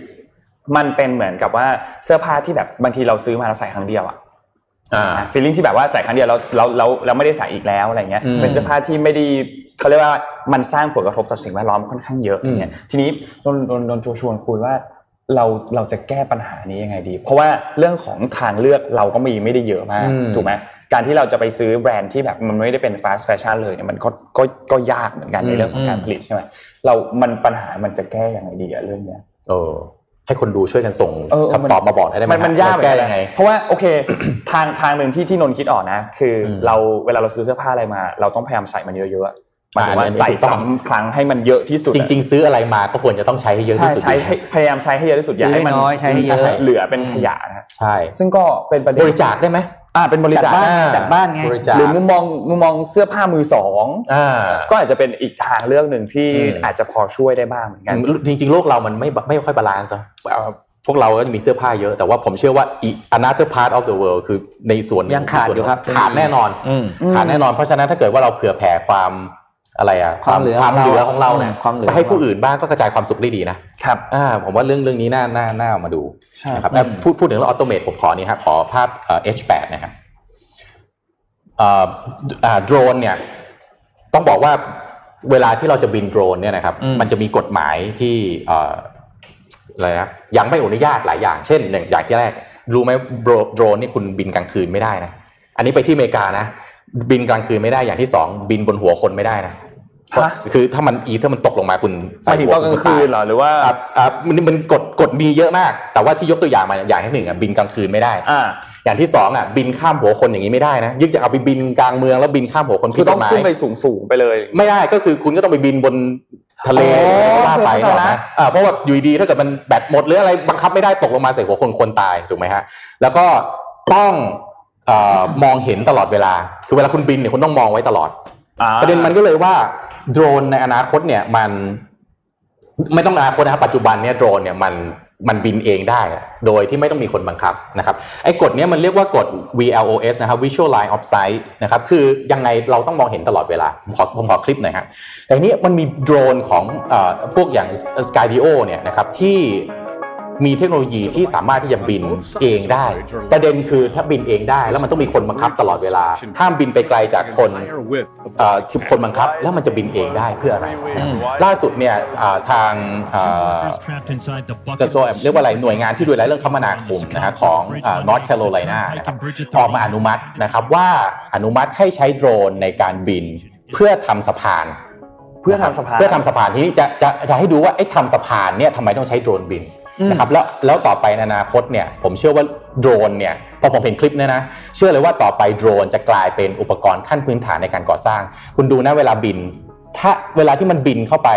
มันเป็นเหมือนกับว่าเสื้อผ้าที่แบบบางทีเราซื้อมาเราใส่ครั้งเดียวอะอ่า ฟีลลิ่งที่แบบว่าใส่ครั้งเดียวเราเราเราเราไม่ได้ใส่อีกแล้วอะไรเงี้ยอืมเป็นเสื้อผ้าที่ไม่ได้เขาเรียกว่ามันสร้างผลกระทบต่อสิ่งแวดล้อมค่อนข้างเยอะอืมเนี่ยทีนี้โดนโดนโดนชวนคุยว่าเราเราจะแก้ปัญหานี้ยังไงดี เพราะว่าเรื่องของทางเลือกเราก็มีไม่ได้เยอะมากอืมถูกไหมการที่เราจะไปซื้อแบรนด์ที่แบบมันไม่ได้เป็น fast fashion เลยเนี่ยมันก็ก็ก็ยากเหมือนกันในเรื่องของการผลิตใช่ไหมเรามันปัญหามันจะแก้ยังไงดีอะเรื่องเนี้ยเออ ให้คนดูช่วยกันส่งเออเออมันคำตอบมาบอกได้ไหมมันมันฮะยากแก้ยังไง เพราะว่าโอเคทางทางหนึ่งที่ที่นนท์คิดออกนะ คืออมเราเวลาเราซื้อเสื้อผ้าอะไรมา เราต้องพยายามใส่มันเยอะๆหมายถึงว่าอันนี้ใส่ถูกต้องซ้ำครั้งให้มันเยอะที่สุด จริง ๆ ซื้ออะไรมาก็ควรจะต้องใช้ให้เยอะใช่ที่สุดใช้ให้พยายามใช้ให้เยอะที่สุดอย่าให้มันซื้อน้อยใช้ให้เยอะเหลือเป็นขยะนะใช่ ซึ่งก็เป็นประเด็บนริจาคได้ไหม อ่าเป็นบริจาคจัดบ้านอ่จัดบ้านไงบริจาคหรือมุมมองมุมมองเสื้อผ้ามือสองอ่าก็อาจจะเป็นอีกทางเลือกหนึ่งที่อืมอาจจะพอช่วยได้บ้างเหมือนกันจริง ๆ โลกเรามันไม่ไม่ค่อย balance อะเอ่อพวกเราก็จะมีเสื้อผ้าเยอะ แต่ว่าผมเชื่อว่าอีก another part of the world คือในส่วนยังขาดอยู่ครับขาดแน่นอนอืมขาดแน่นอนเพราะฉะนั้นถ้าเกิดว่าเราเผื่อแผ่ความอะไรอะความเหลือความเหลือของเราเนี่ยความเหลือไปให้ผู้อื่นบ้างก็กระจายความสุขได้ดีนะครับอ่าผมว่าเรื่องเรื่องนี้น่าน่าน่าเอามาดูใช่นะครับเอ่อพูดพูดถึงเรื่อง automate ผมขอนี้ครับขอภาพเอ่อ H8 นะครับเอ่ออ่า โดรนเนี่ยต้องบอกว่าเวลาที่เราจะบินโดรนเนี่ยนะครับอืมมันจะมีกฎหมายที่เอ่ออะไรนะยังไม่อนุญาตหลายอย่าง เช่นหนึ่งอย่างที่แรก รู้ไหมโดรโดรนนี่คุณบินกลางคืนไม่ได้นะ อันนี้ไปที่อเมริกานะ บินกลางคืนไม่ได้อย่างที่สองบินบนหัวคนไม่ได้นะฮะ คือถ้ามันอีถ้ามันตกลงมาคุณหมายถึงตอนกลางคืนเหรอหรือว่าอะอะมันมันกฎกฎมีเยอะมาก แต่ว่าที่ยกตัวอย่างมาอย่างที่หนึ่งอะบินกลางคืนไม่ได้อ่าอย่างที่สองอะบินข้ามหัวคนอย่างนี้ไม่ได้นะยึกจะเอาไปบินกลางเมืองแล้วบินข้ามหัวคนคือต้องผิดกฎหมายขึ้นไปสูงสูงๆไปเลย ไม่ได้ก็คือคุณก็ต้องไปบินบนทะเลอ๋อว่าไปเข้าใจหรอกละนะอ่าเพราะว่าอยู่ดีๆถ้าเกิดมันแบตหมดหรืออะไรบังคับไม่ได้ตกลงมาใส่หัวคนคนตายถูกไหมฮะแล้วก็ต้องเอ่อมองเห็นตลอดเวลา คือเวลาคุณบินเนี่ยคุณต้องมองไว้ตลอดอ่า ประเด็นมันก็เลยว่าโดรนในอนาคตเนี่ยมันไม่ต้องอนาคตนะครับปัจจุบันเนี่ยโดรนเนี่ยมันมันบินเองได้ โดยที่ไม่ต้องมีคนบังคับนะครับไอ้กฎเนี้ยมันเรียกว่ากฎ VLOS นะครับ Visual Line of Sight นะครับคือยังไงเราต้องมองเห็นตลอดเวลา ผมขอผมขอคลิปหน่อยครับแต่นี้มันมีโดรนของอพวกอย่าง Skydio เนี่ยนะครับที่ มีเทคโนโลยีที่สามารถที่จะบินเองได้ ประเด็นคือถ้าบินเองได้ แล้วมันต้องมีคนบังคับตลอดเวลา ห้ามบินไปไกลจากคนเอ่อที่คนบังคับ แล้วมันจะบินเองได้เพื่ออะไร ล่าสุดเนี่ยอ่าทางเอ่อกระทรวงเรียกว่าอะไรหน่วยงานที่ดูแลเรื่องคมนาคมนะฮะของอ่า North Carolina นะครับออกมาอนุมัตินะครับว่าอนุมัติให้ใช้โดรนในการบินเพื่อทำสะพานเพื่อทำสะพานเพื่อทำสะพานทีนี้จะจะจะให้ดูว่าไอ้ทำสะพานเนี่ยทำไมต้องใช้โดรนบิน นะครับแล้วแล้วต่อไปในอนาคตเนี่ยผมเชื่อว่าโดรนเนี่ยพอผมเห็นคลิปเนี่ยนะเชื่อเลยว่าต่อไปโดรนจะกลายเป็นอุปกรณ์ขั้นพื้นฐานในการก่อสร้าง คุณดูนะเวลาบิน ถ้าเวลาที่มันบินเข้าไป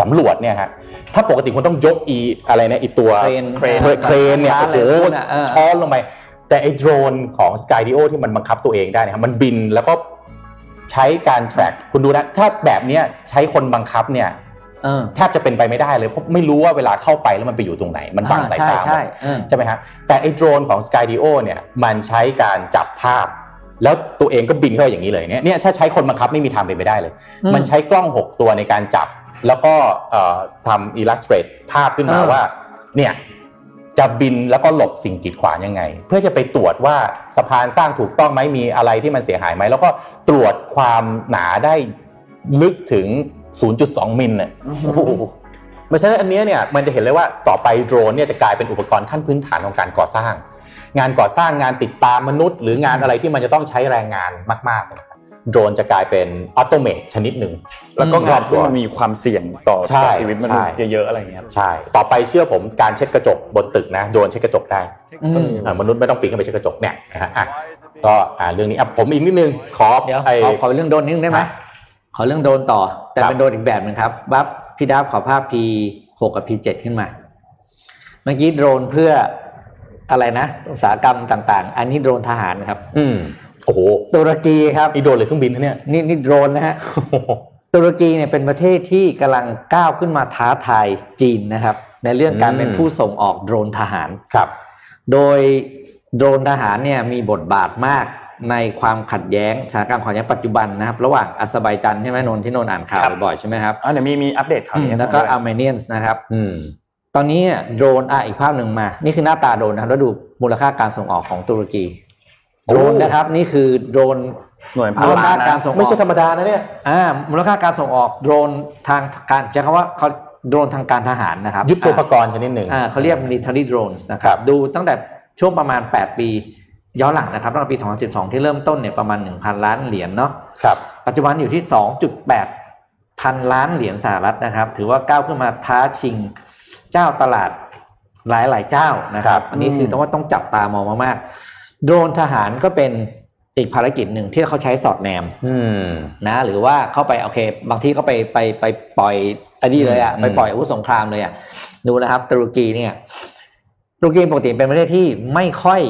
สำรวจเนี่ยฮะถ้าปกติคุณต้องยกอีอะไรนะอีตัวเครนเครนเครนเนี่ยร้านโอ้โหอะไรพวกนั้นอะเออช้อนลงไป แต่ไอ้โดรนของ Skydio ที่มันบังคับตัวเองได้นะครับมันบินแล้วก็ใช้การ track คุณดูนะถ้าแบบเนี้ยใช้คนบังคับเนี่ยเออ แทบจะเป็นไปไม่ได้เลยเพราะไม่รู้ว่าเวลาเข้าไปแล้วมันไปอยู่ตรงไหน มันบังสายตาใช่ใช่เออใช่ไหมครับแต่ไอ้โดรนของ Skydio เนี่ยมันใช้การจับภาพ แล้วตัวเองก็บินเข้าไปอย่างนี้เลยเนี่ยเนี่ยถ้าใช้คนบังคับไม่มีทางเป็นไปได้เลยอืมมันใช้กล้อง 6 ตัวในการจับ แล้วก็เอ่อทำ illustrate ภาพขึ้นมาเออว่าเนี่ยจะบินแล้วก็หลบสิ่งกีดขวางยังไง เพื่อจะไปตรวจว่าสะพานสร้างถูกต้องไหมมีอะไรที่มันเสียหายไหมแล้วก็ตรวจความหนาได้ลึกถึง 0.2 มิลเนี่ยเพราะฉะนั้นอันเนี้ยเนี่ยมันจะเห็นเลยว่าต่อไปโดรนเนี่ยจะกลายเป็นอุปกรณ์ขั้นพื้นฐานของการก่อสร้าง งานก่อสร้างงานติดตามมนุษย์ หรืองานอะไรที่มันจะต้องใช้แรงงานมากๆเนี่ยนะครับโดรนจะกลายเป็นออโตเมตชนิดหนึ่งแล้วก็อืมงานที่มันมีความเสี่ยงต่อใช่ต่อชีวิตมนุษย์ใช่เยอะๆอะไรอย่างเงี้ยใช่ ต่อไปเชื่อผมการเช็ดกระจกบนตึกนะโดรนเช็ดกระจกได้อืมอ่ามนุษย์ไม่ต้องปีนขึ้นไปเช็ดกระจกเนี่ยนะฮะอะก็อ่าเรื่องนี้อะผมอีกนิดนึงขอเดี๋ยวไอ้ขอขอเรื่องโดรนนิดนึงได้ไหมฮะ ขอเรื่องโดรนต่อ แต่ครับเป็นโดรนอีกแบบหนึงครับ บัฟพี่ดับขอภาพ P หกกับ P เจ็ดขึ้นมา เมื่อกี้โดรนเพื่ออะไรนะ อุตสาหกรรมต่าง ๆ อันนี้โดรนทหารครับ อืมโอ้โหตุรกีครับนี่โดรนหรือเครื่องบินนะเนี่ยนี่นี่โดรนนะฮะตุรกีเนี่ยเป็นประเทศที่กำลังก้าวขึ้นมาท้าทายจีนนะครับ ในเรื่องการเป็นผู้ส่งออกโดรนทหารครับ โดยโดรนทหารเนี่ยมีบทบาทมาก ในความขัดแย้งสถานการณ์ความขัดแย้งปัจจุบันนะครับ ระหว่างอาเซอร์ไบจันใช่ไหมนนท์ที่นนท์อ่านข่าวครับบ่อยๆใช่ไหมครับอ่าเดี๋ยวมีมีอัปเดตข่าวอืมนี้แล้วก็ให้ฟังอาร์เมเนียนะครับอืมตอนนี้เนี่ยโดรนอะอีกภาพหนึ่งมา นี่คือหน้าตาโดรนนะครับแล้วดูมูลค่าการส่งออกของตุรกีโอ้โดรนนะครับนี่คือโดรนหน่วยพันมูลล้าค่านการนะส่งออกไม่ใช่ธรรมดานะเนี่ยอ่ามูลค่าการส่งออกโดรนทางการใช้คำว่าเขาโดรนทางการทหารนะครับยุทโธปกรณ์ชนิดหนึ่งอ่าเขาเรียก military drones นะคครัรับบดูตั้งแต่ช่วงประมาณ 8 ปี ย้อนหลังนะครับตั้งแต่ปี 2012 ที่เริ่มต้นเนี่ยประมาณ 1,000 ล้านเหรียญเนาะครับปัจจุบันอยู่ที่ 2.8 พันล้านเหรียญสหรัฐนะครับ ถือว่าก้าวขึ้นมาท้าชิงเจ้าตลาดหลายหลายๆเจ้านะครับ อันนี้คือต้องว่าต้องจับตามองมากๆ โดรนทหารก็เป็นอีกภารกิจหนึ่งที่เขาใช้สอดแนมอืมนะ หรือว่าเข้าไปโอเค บางที่ก็ไปไปไปปล่อยอันนี้เลยอะอืมไปปล่อยอาวุธสงครามเลยอะดูนะครับตุรกีเนี่ยตุรกีปกติเป็นประเทศที่ไม่ค่อย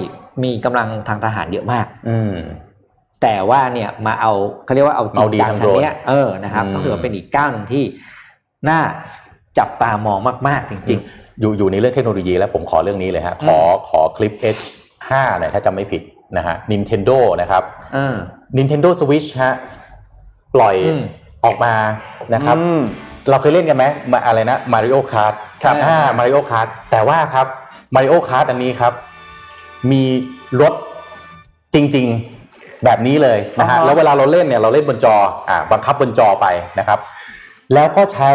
มีกำลังทางทหารเยอะมาก อืมแต่ว่าเนี่ยมาเอาเขาเรียกว่าเอาจริงเอาดีจังทางทางเนี้ยโดรนเออนะครับอืมก็ถือว่าเป็นอีกก้าวหนึ่งที่น่าจับตามองมากๆ จริงอยู่อยู่ในเรื่องเทคโนโลยีแล้วผมขอเรื่องนี้เลยฮะขอขอคลิป H5 หน่อยถ้าจำไม่ผิดนะฮะ Nintendo นะครับๆเออ Nintendo Switch ฮะปล่อยอืมออกมานะครับอืมเราเคยเล่นกันไหมมาอะไรนะ Mario Kart ครับอ่า Mario Kart แต่ว่าครับ Mario Kart อันนี้ครับ มีรถจริง ๆแบบนี้เลยนะฮะอ่าฮะแล้วเวลาเราเล่นเนี่ยเราเล่นบนจออ่าบังคับบนจอไปนะครับ แล้วก็ใช้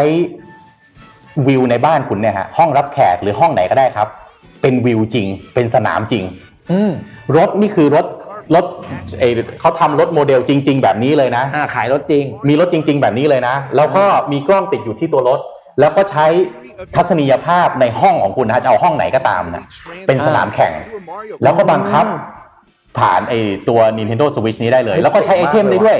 วิวในบ้านคุณเนี่ยฮะห้องรับแขกหรือห้องไหนก็ได้ครับ เป็นวิวจริง เป็นสนามจริงอืมรถนี่คือรถรถเออเขาทำรถโมเดลจริง ๆ แบบนี้เลยนะอ่าขายรถจริง มีรถจริง ๆ แบบนี้เลยนะ แล้วก็มีกล้องติดอยู่ที่ตัวรถ แล้วก็ใช้ ทัศนียภาพในห้องของคุณนะฮะจะเอาห้องไหนก็ตามนะเป็นสนามแข่ง แล้วก็บังคับผ่านไอตัว Nintendo Switch นี้ได้เลย แล้วก็ใช้ item ได้ด้วย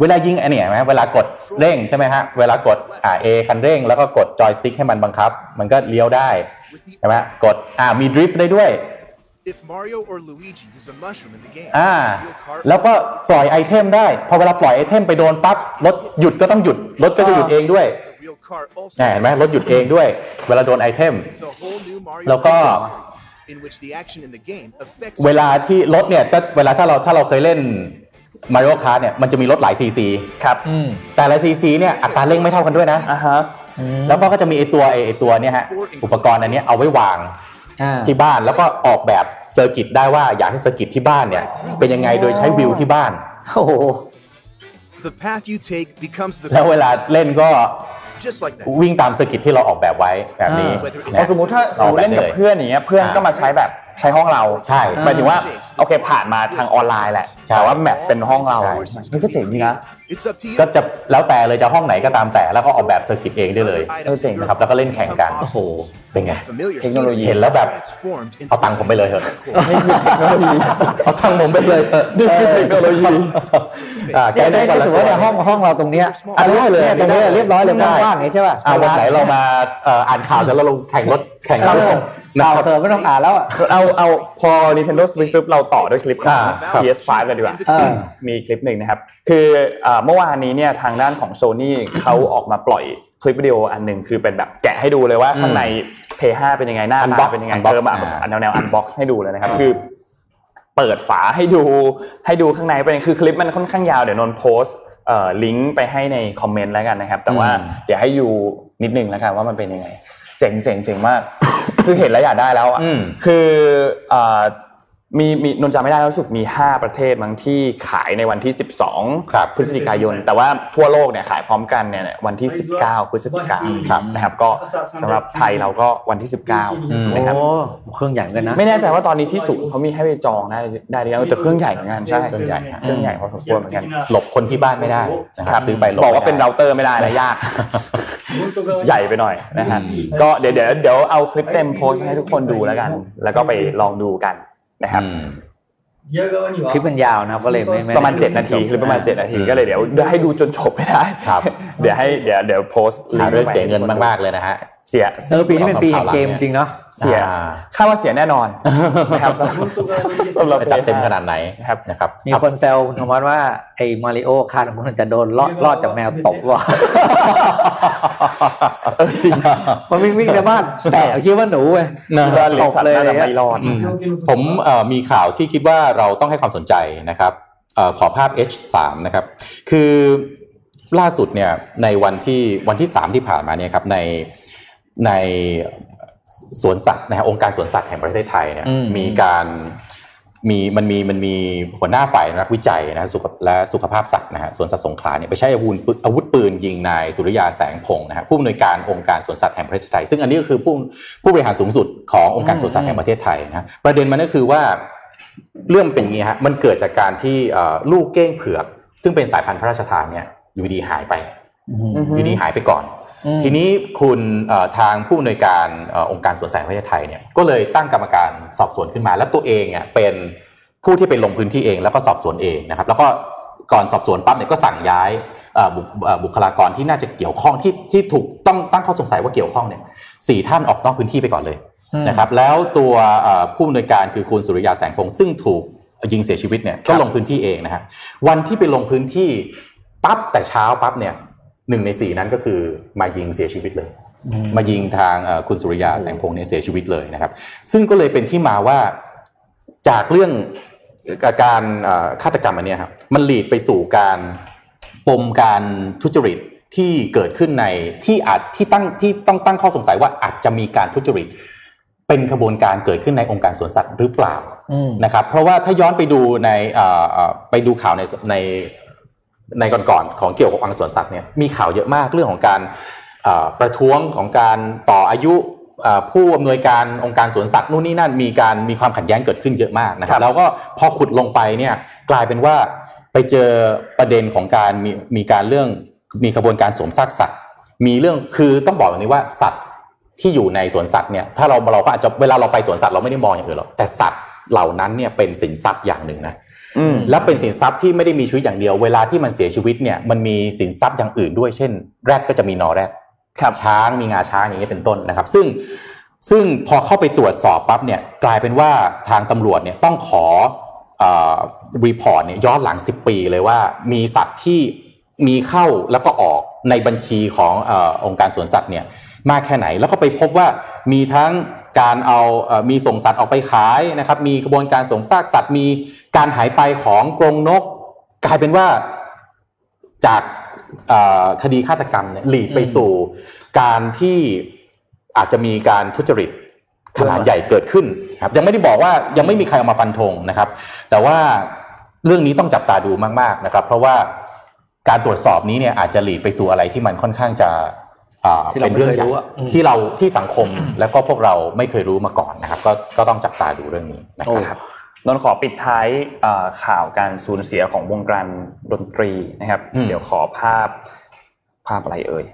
เวลายิงไอเนี่ยเห็นไหมเวลากดเร่งใช่ไหมฮะ เวลากดอ่า A คันเร่ง แล้วก็กดจอยสติ๊กให้มันบังคับ มันก็เลี้ยวได้ใช่ไหมกดอ่ามี drift ได้ด้วย If Mario or Luigi use a mushroom in the game, อ่า real kart แล้วก็ปล่อย item ได้ พอเวลาปล่อย item ไปโดนปั๊บรถหยุดก็ต้องหยุดรถก็จะหยุดเองด้วย the real kart also อ่าเห็นไหมรถหยุดเองด้วย เวลาโดนไอเทม It's a whole new Mario แล้วก็ in which the action in the game affects เวลาที่รถเนี่ยก็เวลาถ้าเราถ้าเราเคยเล่น Mario Kart เนี่ยมันจะมีรถหลายซีซีครับอืมแต่ละซีซีเนี่ยอัตราเร่งไม่เท่ากันด้วยนะอ่าฮะแล้วก็ก็จะมีไอตัวไอไอ้ตัวเนี่ยฮะอุปกรณ์อันเนี้ยเอาไว้วางอ่าที่บ้านแล้วก็ออกแบบ circuit ได้ว่าอยากให้ circuit ที่บ้านเนี่ย เป็นยังไงโดยใช้วิวที่บ้านโอ้โห the path you take becomes the แล้วเวลาเล่นก็ just like that. วิ่งตาม circuit ที่เราออกแบบไว้แบบนี้อ่านะเอาสมมติถ้าสมมติเล่นกับเพื่อนอย่างเงี้ยเพื่อนก็มาใช้แบบใช้ห้องเราใช่หมายถึงว่าโอเคผ่านมาทางออนไลน์แหละใช่แต่ว่า map เป็นห้องเราใช่มันก็เจ๋งดีนะ It's up to you. ก็จะแล้วแต่เลยจะห้องไหนก็ตามแต่แล้วก็ออกแบบ circuit เองได้เลย Other เออ items เจ๋ง in นะครับ your แล้วก็เล่นแข่งกัน become โอ้โหเป็นไง familiar เทคโนโลยีเห็นแล้วแบบ transformed into เอาตังค์ผมไปเลยเถอะนี่คือเทคโนโลยีเอาตังค์ผมไปเลยเถอะนี่คือเทคโนโลยีอ่าแกเนี่ยได้ได้ก่อนละถือว่าเนี่ยห้องห้องเราตรงเนี้ยอะได้เลยนี่ตรงเนี้ยเรียบร้อยเลยได้กว้างๆอย่างนี้ใช่ป่ะอ่าวันไหนเรามาเอ่ออ่านข่าวแล้วเราลงแข่งรถแข่งครับรถผมนะข่าวครับเธอไม่ต้องอ่านแล้วอะเอาเอาพอ Nintendo Switch ปุ๊บเราต่อด้วยคลิปของอ่าครับ PS5 กันดีกว่าเออมีคลิปหนึ่งนะครับ คือเอ่อเมื่อวานนี้เนี่ยทางด้านของ Sony เขาออกมาปล่อยคลิปวิดีโออันหนึ่งคือเป็นแบบแกะให้ดูเลยว่าข้างใน PS5 เป็นยังไงหน้า Unbox ตาเป็นยังไง Unbox เออมาอ่าแนวแนว unbox ให้ดูเลยนะครับคือเปิดฝาให้ดูให้ดูข้างในเป็นยังไงคือคลิปมันค่อนข้างยาวเดี๋ยวนนท์โพสต์เอ่อลิงก์ไปให้ในคอมเมนต์แล้วกันนะครับ แต่ว่าอืมเดี๋ยวให้อยู่นิดนึงแล้วกันว่ามันเป็นยังไง เจ๋งเจ๋งเจ๋งมาก คือเห็นแล้วอยากได้แล้วอะอืมคือเอ่อ มีมีนนท์จำไม่ได้แล้วรู้สึกมี 5 ประเทศมั้งที่ขายในวันที่ 12ครับพฤศจิกายน แต่ว่าทั่วโลกเนี่ยขายพร้อมกันเนี่ยวันที่ 19 พฤศจิกายนครับนะครับ ก็สำหรับไทยเราก็วันที่อืม19นะครับโอ้เครื่องใหญ่เหมือนกันนะ ไม่แน่ใจว่าตอนนี้ที่ศูนย์เขามีให้ไปจองได้ได้หรือยังแต่เครื่องใหญ่เหมือนกันใช่เครื่องใหญ่ฮะเครื่องใหญ่พอสมควรเหมือนกันหลบคนที่บ้านไม่ได้นะครับซื้อไปหลบบอกว่าเป็นไม่ได้เราเตอร์ไม่ได้นะยาก ใหญ่ไปหน่อยนะฮะก็เดี๋ยวเดี๋ยวเดี๋ยวเอาคลิปเต็มโพสต์ให้ทุกคนดูแล้วกัน แล้วก็ไปลองดูกัน นะครับอืมคลิปมันยาวนะครับก็เลยไม่ไม่ประมาณ 7 นาทีคลิปประมาณ 7 นาทีก็เลยเดี๋ยวให้ดูจนจบไม่ได้ครับเดี๋ยวให้เดี๋ยวเดี๋ยวโพสต์ลิหางก์เรื่องไปเสียเงินมากๆเลยนะฮะ เสียเออปีนี้เป็นปีแห่งเกมจริงเนาะเสียอ่าคาดว่าเสียแน่นอนนะครับสำหรับสำหรับจะจัดเต็มขนาดไหนครับนะครับมีคนแซวคุณธรรมวัฒน์ว่าไอ้มาริโอคาดว่ามันจะโดนลอดลอดจากแมวตกว่ะเออจริงมันวิ่งวิ่งในบ้านแต่คิดว่าหนูเว้ยนะคิดว่าเหล็กสัตว์น่าจะไม่รอดอืมผมเอ่อมีข่าวที่คิดว่าเราต้องให้ความสนใจนะครับเอ่อขอภาพ H3 นะครับ คือล่าสุดเนี่ยในวันที่วันที่ 3 ที่ผ่านมาเนี่ยครับใน ในสวนสัตว์นะฮะองค์การสวนสัตว์แห่งประเทศไทยเนี่ยอืมมีการมีมันมีมันมีหัวหน้าฝ่ายนักวิจัยนะฮะสุขและสุขภาพสัตว์นะฮะสวนสัตว์สงขลาเนี่ยไปใช้อาวุธอาวุธปืนยิงนายสุริยาแสงพงศ์นะฮะผู้อำนวยการองค์การสวนสัตว์แห่งประเทศไทย ซึ่งอันนี้ก็คือผู้ผู้บริหารสูงสุดขององค์การสวนสัตว์แห่งประเทศไทยนะประเด็นมันก็คือว่าเรื่องมันเป็นอย่างนี้ฮะมันเกิดจากการที่เอ่อลูกเก้งเผือก ซึ่งเป็นสายพันธุ์พระราชทานเนี่ยอยู่ดีหายไปอยู่ดีหายไปก่อนอืม ทีนี้คุณเอ่อทางผู้อำนวยการเอ่อองค์การสวนสัตว์แห่งประเทศไทยเนี่ยก็เลยตั้งกรรมการสอบสวนขึ้นมา แล้วตัวเองเนี่ยเป็นผู้ที่ไปลงพื้นที่เองแล้วก็สอบสวนเองนะครับ แล้วก็ก่อนสอบสวนปั๊บเนี่ยก็สั่งย้ายเอ่อบุคเอ่อบุคลากรที่น่าจะเกี่ยวข้องที่ที่ถูกต้องตั้งข้อสงสัยว่าเกี่ยวข้องเนี่ยสี่ท่านออกนอกพื้นที่ไปก่อนเลยนะครับแล้วตัวเอ่อผู้อำนวยการคือคุณสุริยาแสงพงศ์ซึ่งถูกยิงเสียชีวิตเนี่ยก็ลงพื้นที่เองนะฮะวันที่ไปลงพื้นที่ปั๊บแต่เช้าปั๊บเนี่ย หนึ่งในสี่นั้นก็คือมายิงเสียชีวิตเลย มายิงทางเอ่อคุณสุริยาแสงพงศ์เนี่ยเสียชีวิตเลยนะครับ ซึ่งก็เลยเป็นที่มาว่าจากเรื่องการเอ่อฆาตกรรมอันเนี้ยครับมันหลีดไปสู่การปมการทุจริตที่เกิดขึ้นในที่อาจที่ตั้งที่ต้องตั้งข้อสงสัยว่าอาจจะมีการทุจริต เป็นขบวนการเกิดขึ้นในองค์การสวนสัตว์หรือเปล่าอืมนะครับ เพราะว่าถ้าย้อนไปดูในเอ่อเอ่อไปดูข่าวในใน ในก่อนๆของเกี่ยวกับองค์การสวนสัตว์เนี่ยมีข่าวเยอะมากเรื่องของการเอ่อประท้วงของการต่ออายุเอ่อผู้อำนวยการองค์การสวนสัตว์นู่นนี่นั่นมีการมีความขัดแย้งเกิดขึ้นเยอะมากนะคครัรับบแล้วก็พอขุดลงไปเนี่ยกลายเป็นว่าไปเจอประเด็นของการมีมีการเรื่องมีขบวนการสวมซากสัตว์ มีเรื่องคือต้องบอกแบบนี้ว่าสัตว์ที่อยู่ในสวนสัตว์เนี่ยถ้าเราเราก็อาจจะเวลาเราไปสวนสัตว์เราไม่ได้มองอย่างอื่นหรอกแต่สัตว์เหล่านั้นเนี่ยเป็นสินทรัพย์อย่างหนึ่งนะอืม และเป็นสินทรัพย์ที่ไม่ได้มีชีวิตอย่างเดียว เวลาที่มันเสียชีวิตเนี่ยมันมีสินทรัพย์อย่างอื่นด้วย เช่น แรดก็จะมีนอแรดครับช้างมีงาช้างอย่างนี้ยเป็นต้นนะครับ ซึ่งซึ่งพอเข้าไปตรวจสอบปั๊บเนี่ยกลายเป็นว่าทางตำรวจเนี่ยต้องขอรีพอร์ตเนี่ยย้อนหลัง 10 ปีเลยว่ามีสัตว์ที่มีเข้าแล้วก็ออก ในบัญชีของอองค์การสวนสัตว์เนี่ยมากแค่ไหน แล้วก็ไปพบว่ามีทั้งการเอามีส่งสัตว์ออกไปขายนะครับมีกระบวนการส่งซากสัตว์มีการหายไปของกรงนก กลายเป็นว่าจากคดีฆาตกรรมเนี่ยหลีดไปสู่การที่อาจจะมีการทุจริตขนาดใหญ่เกิดขึ้นครับยังไม่ได้บอกว่ายังไม่มีใครเอามาฟันธงนะครับ แต่ว่าเรื่องนี้ต้องจับตาดูมาก ๆนะครับ เพราะว่า การตรวจสอบนี้เนี่ยอาจจะหลีดไปสู่อะไรที่มันค่อนข้างจะอ่าที่เราเป็นเรื่องไม่เคยใหญ่รู้อะอืมที่เราที่สังคมแล้วก็พวกเราไม่เคยรู้มาก่อนนะครับ ก็ก็ต้องจับตาดูเรื่องนี้นะโอ้ครับนนท์ขอปิดท้ายเอ่อข่าวการสูญเสียของวงการดนตรีนะครับอืมเดี๋ยวขอภาพภาพอะไรเอ่ย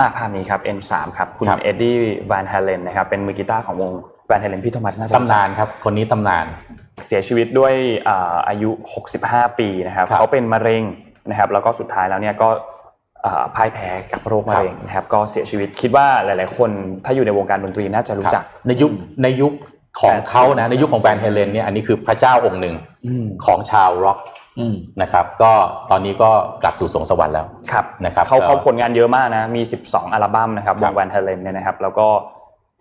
อะภาพนี้ครับ N3 ครับ คุณครับเอ็ดดี้แวนเฮเลนนะครับเป็นมือกีตาร์ของวงแวนเฮเลนพี่โทมัสน่าจะรู้จักตำนานครับ คนนี้ตำนาน เสียชีวิตด้วยอ่าอายุ 65 ปีนะครับครับ เขาเป็นมะเร็ง นะครับ แล้วก็สุดท้ายแล้วเนี่ยก็อ่าพ่ายแพ้กับโรคมะเร็งนะครับก็เสียชีวิตคิดว่าหลาย ๆ คนถ้าอยู่ในวงการดนตรีน่าจะรู้จักในยุคในยุคของเขานะในยุคของแบรนด์เฮเลนเนี่ยอันนี้คือพระเจ้าองค์หนึ่งอืมของชาวร็อกอืมนะครับก็ตอนนี้ก็กลับสู่สรวงสวรรค์แล้วครับนะครับเขาก็เขาผลงานเยอะมากนะมี 12 อัลบั้มนะครับควรับงแวนเทเลนเนี่ยนะครับ แล้วก็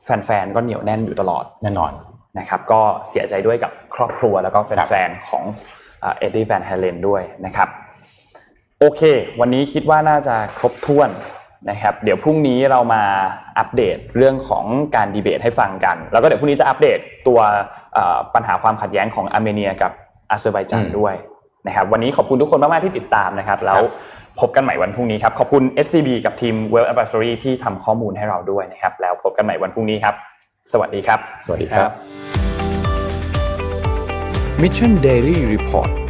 แฟนๆก็เหนียวแน่นอยู่ตลอดแน่นอนนะครับก็เสียใจด้วยกับครอบครัวแล้วก็แฟนๆของเอ็ดดี้แวนเฮเลนด้วยนะครับ โอเค วันนี้คิดว่าน่าจะครบถ้วนนะครับ เดี๋ยวพรุ่งนี้เรามาอัปเดตเรื่องของการดีเบตให้ฟังกัน แล้วก็เดี๋ยวพรุ่งนี้จะอัปเดตตัวเอ่อปัญหาความขัดแย้งของอาร์เมเนียกับอาเซอร์ไบจานอืมด้วยนะครับ วันนี้ขอบคุณทุกคนมากๆที่ติดตามนะครับ แล้วพบกันใหม่วันพรุ่งนี้ครับ ขอบคุณ SCB กับทีม Well Advisory ที่ทำข้อมูลให้เราด้วยนะครับ แล้วพบกันใหม่วันพรุ่งนี้ครับ สวัสดีครับ สวัสดีครับ Mission Daily Report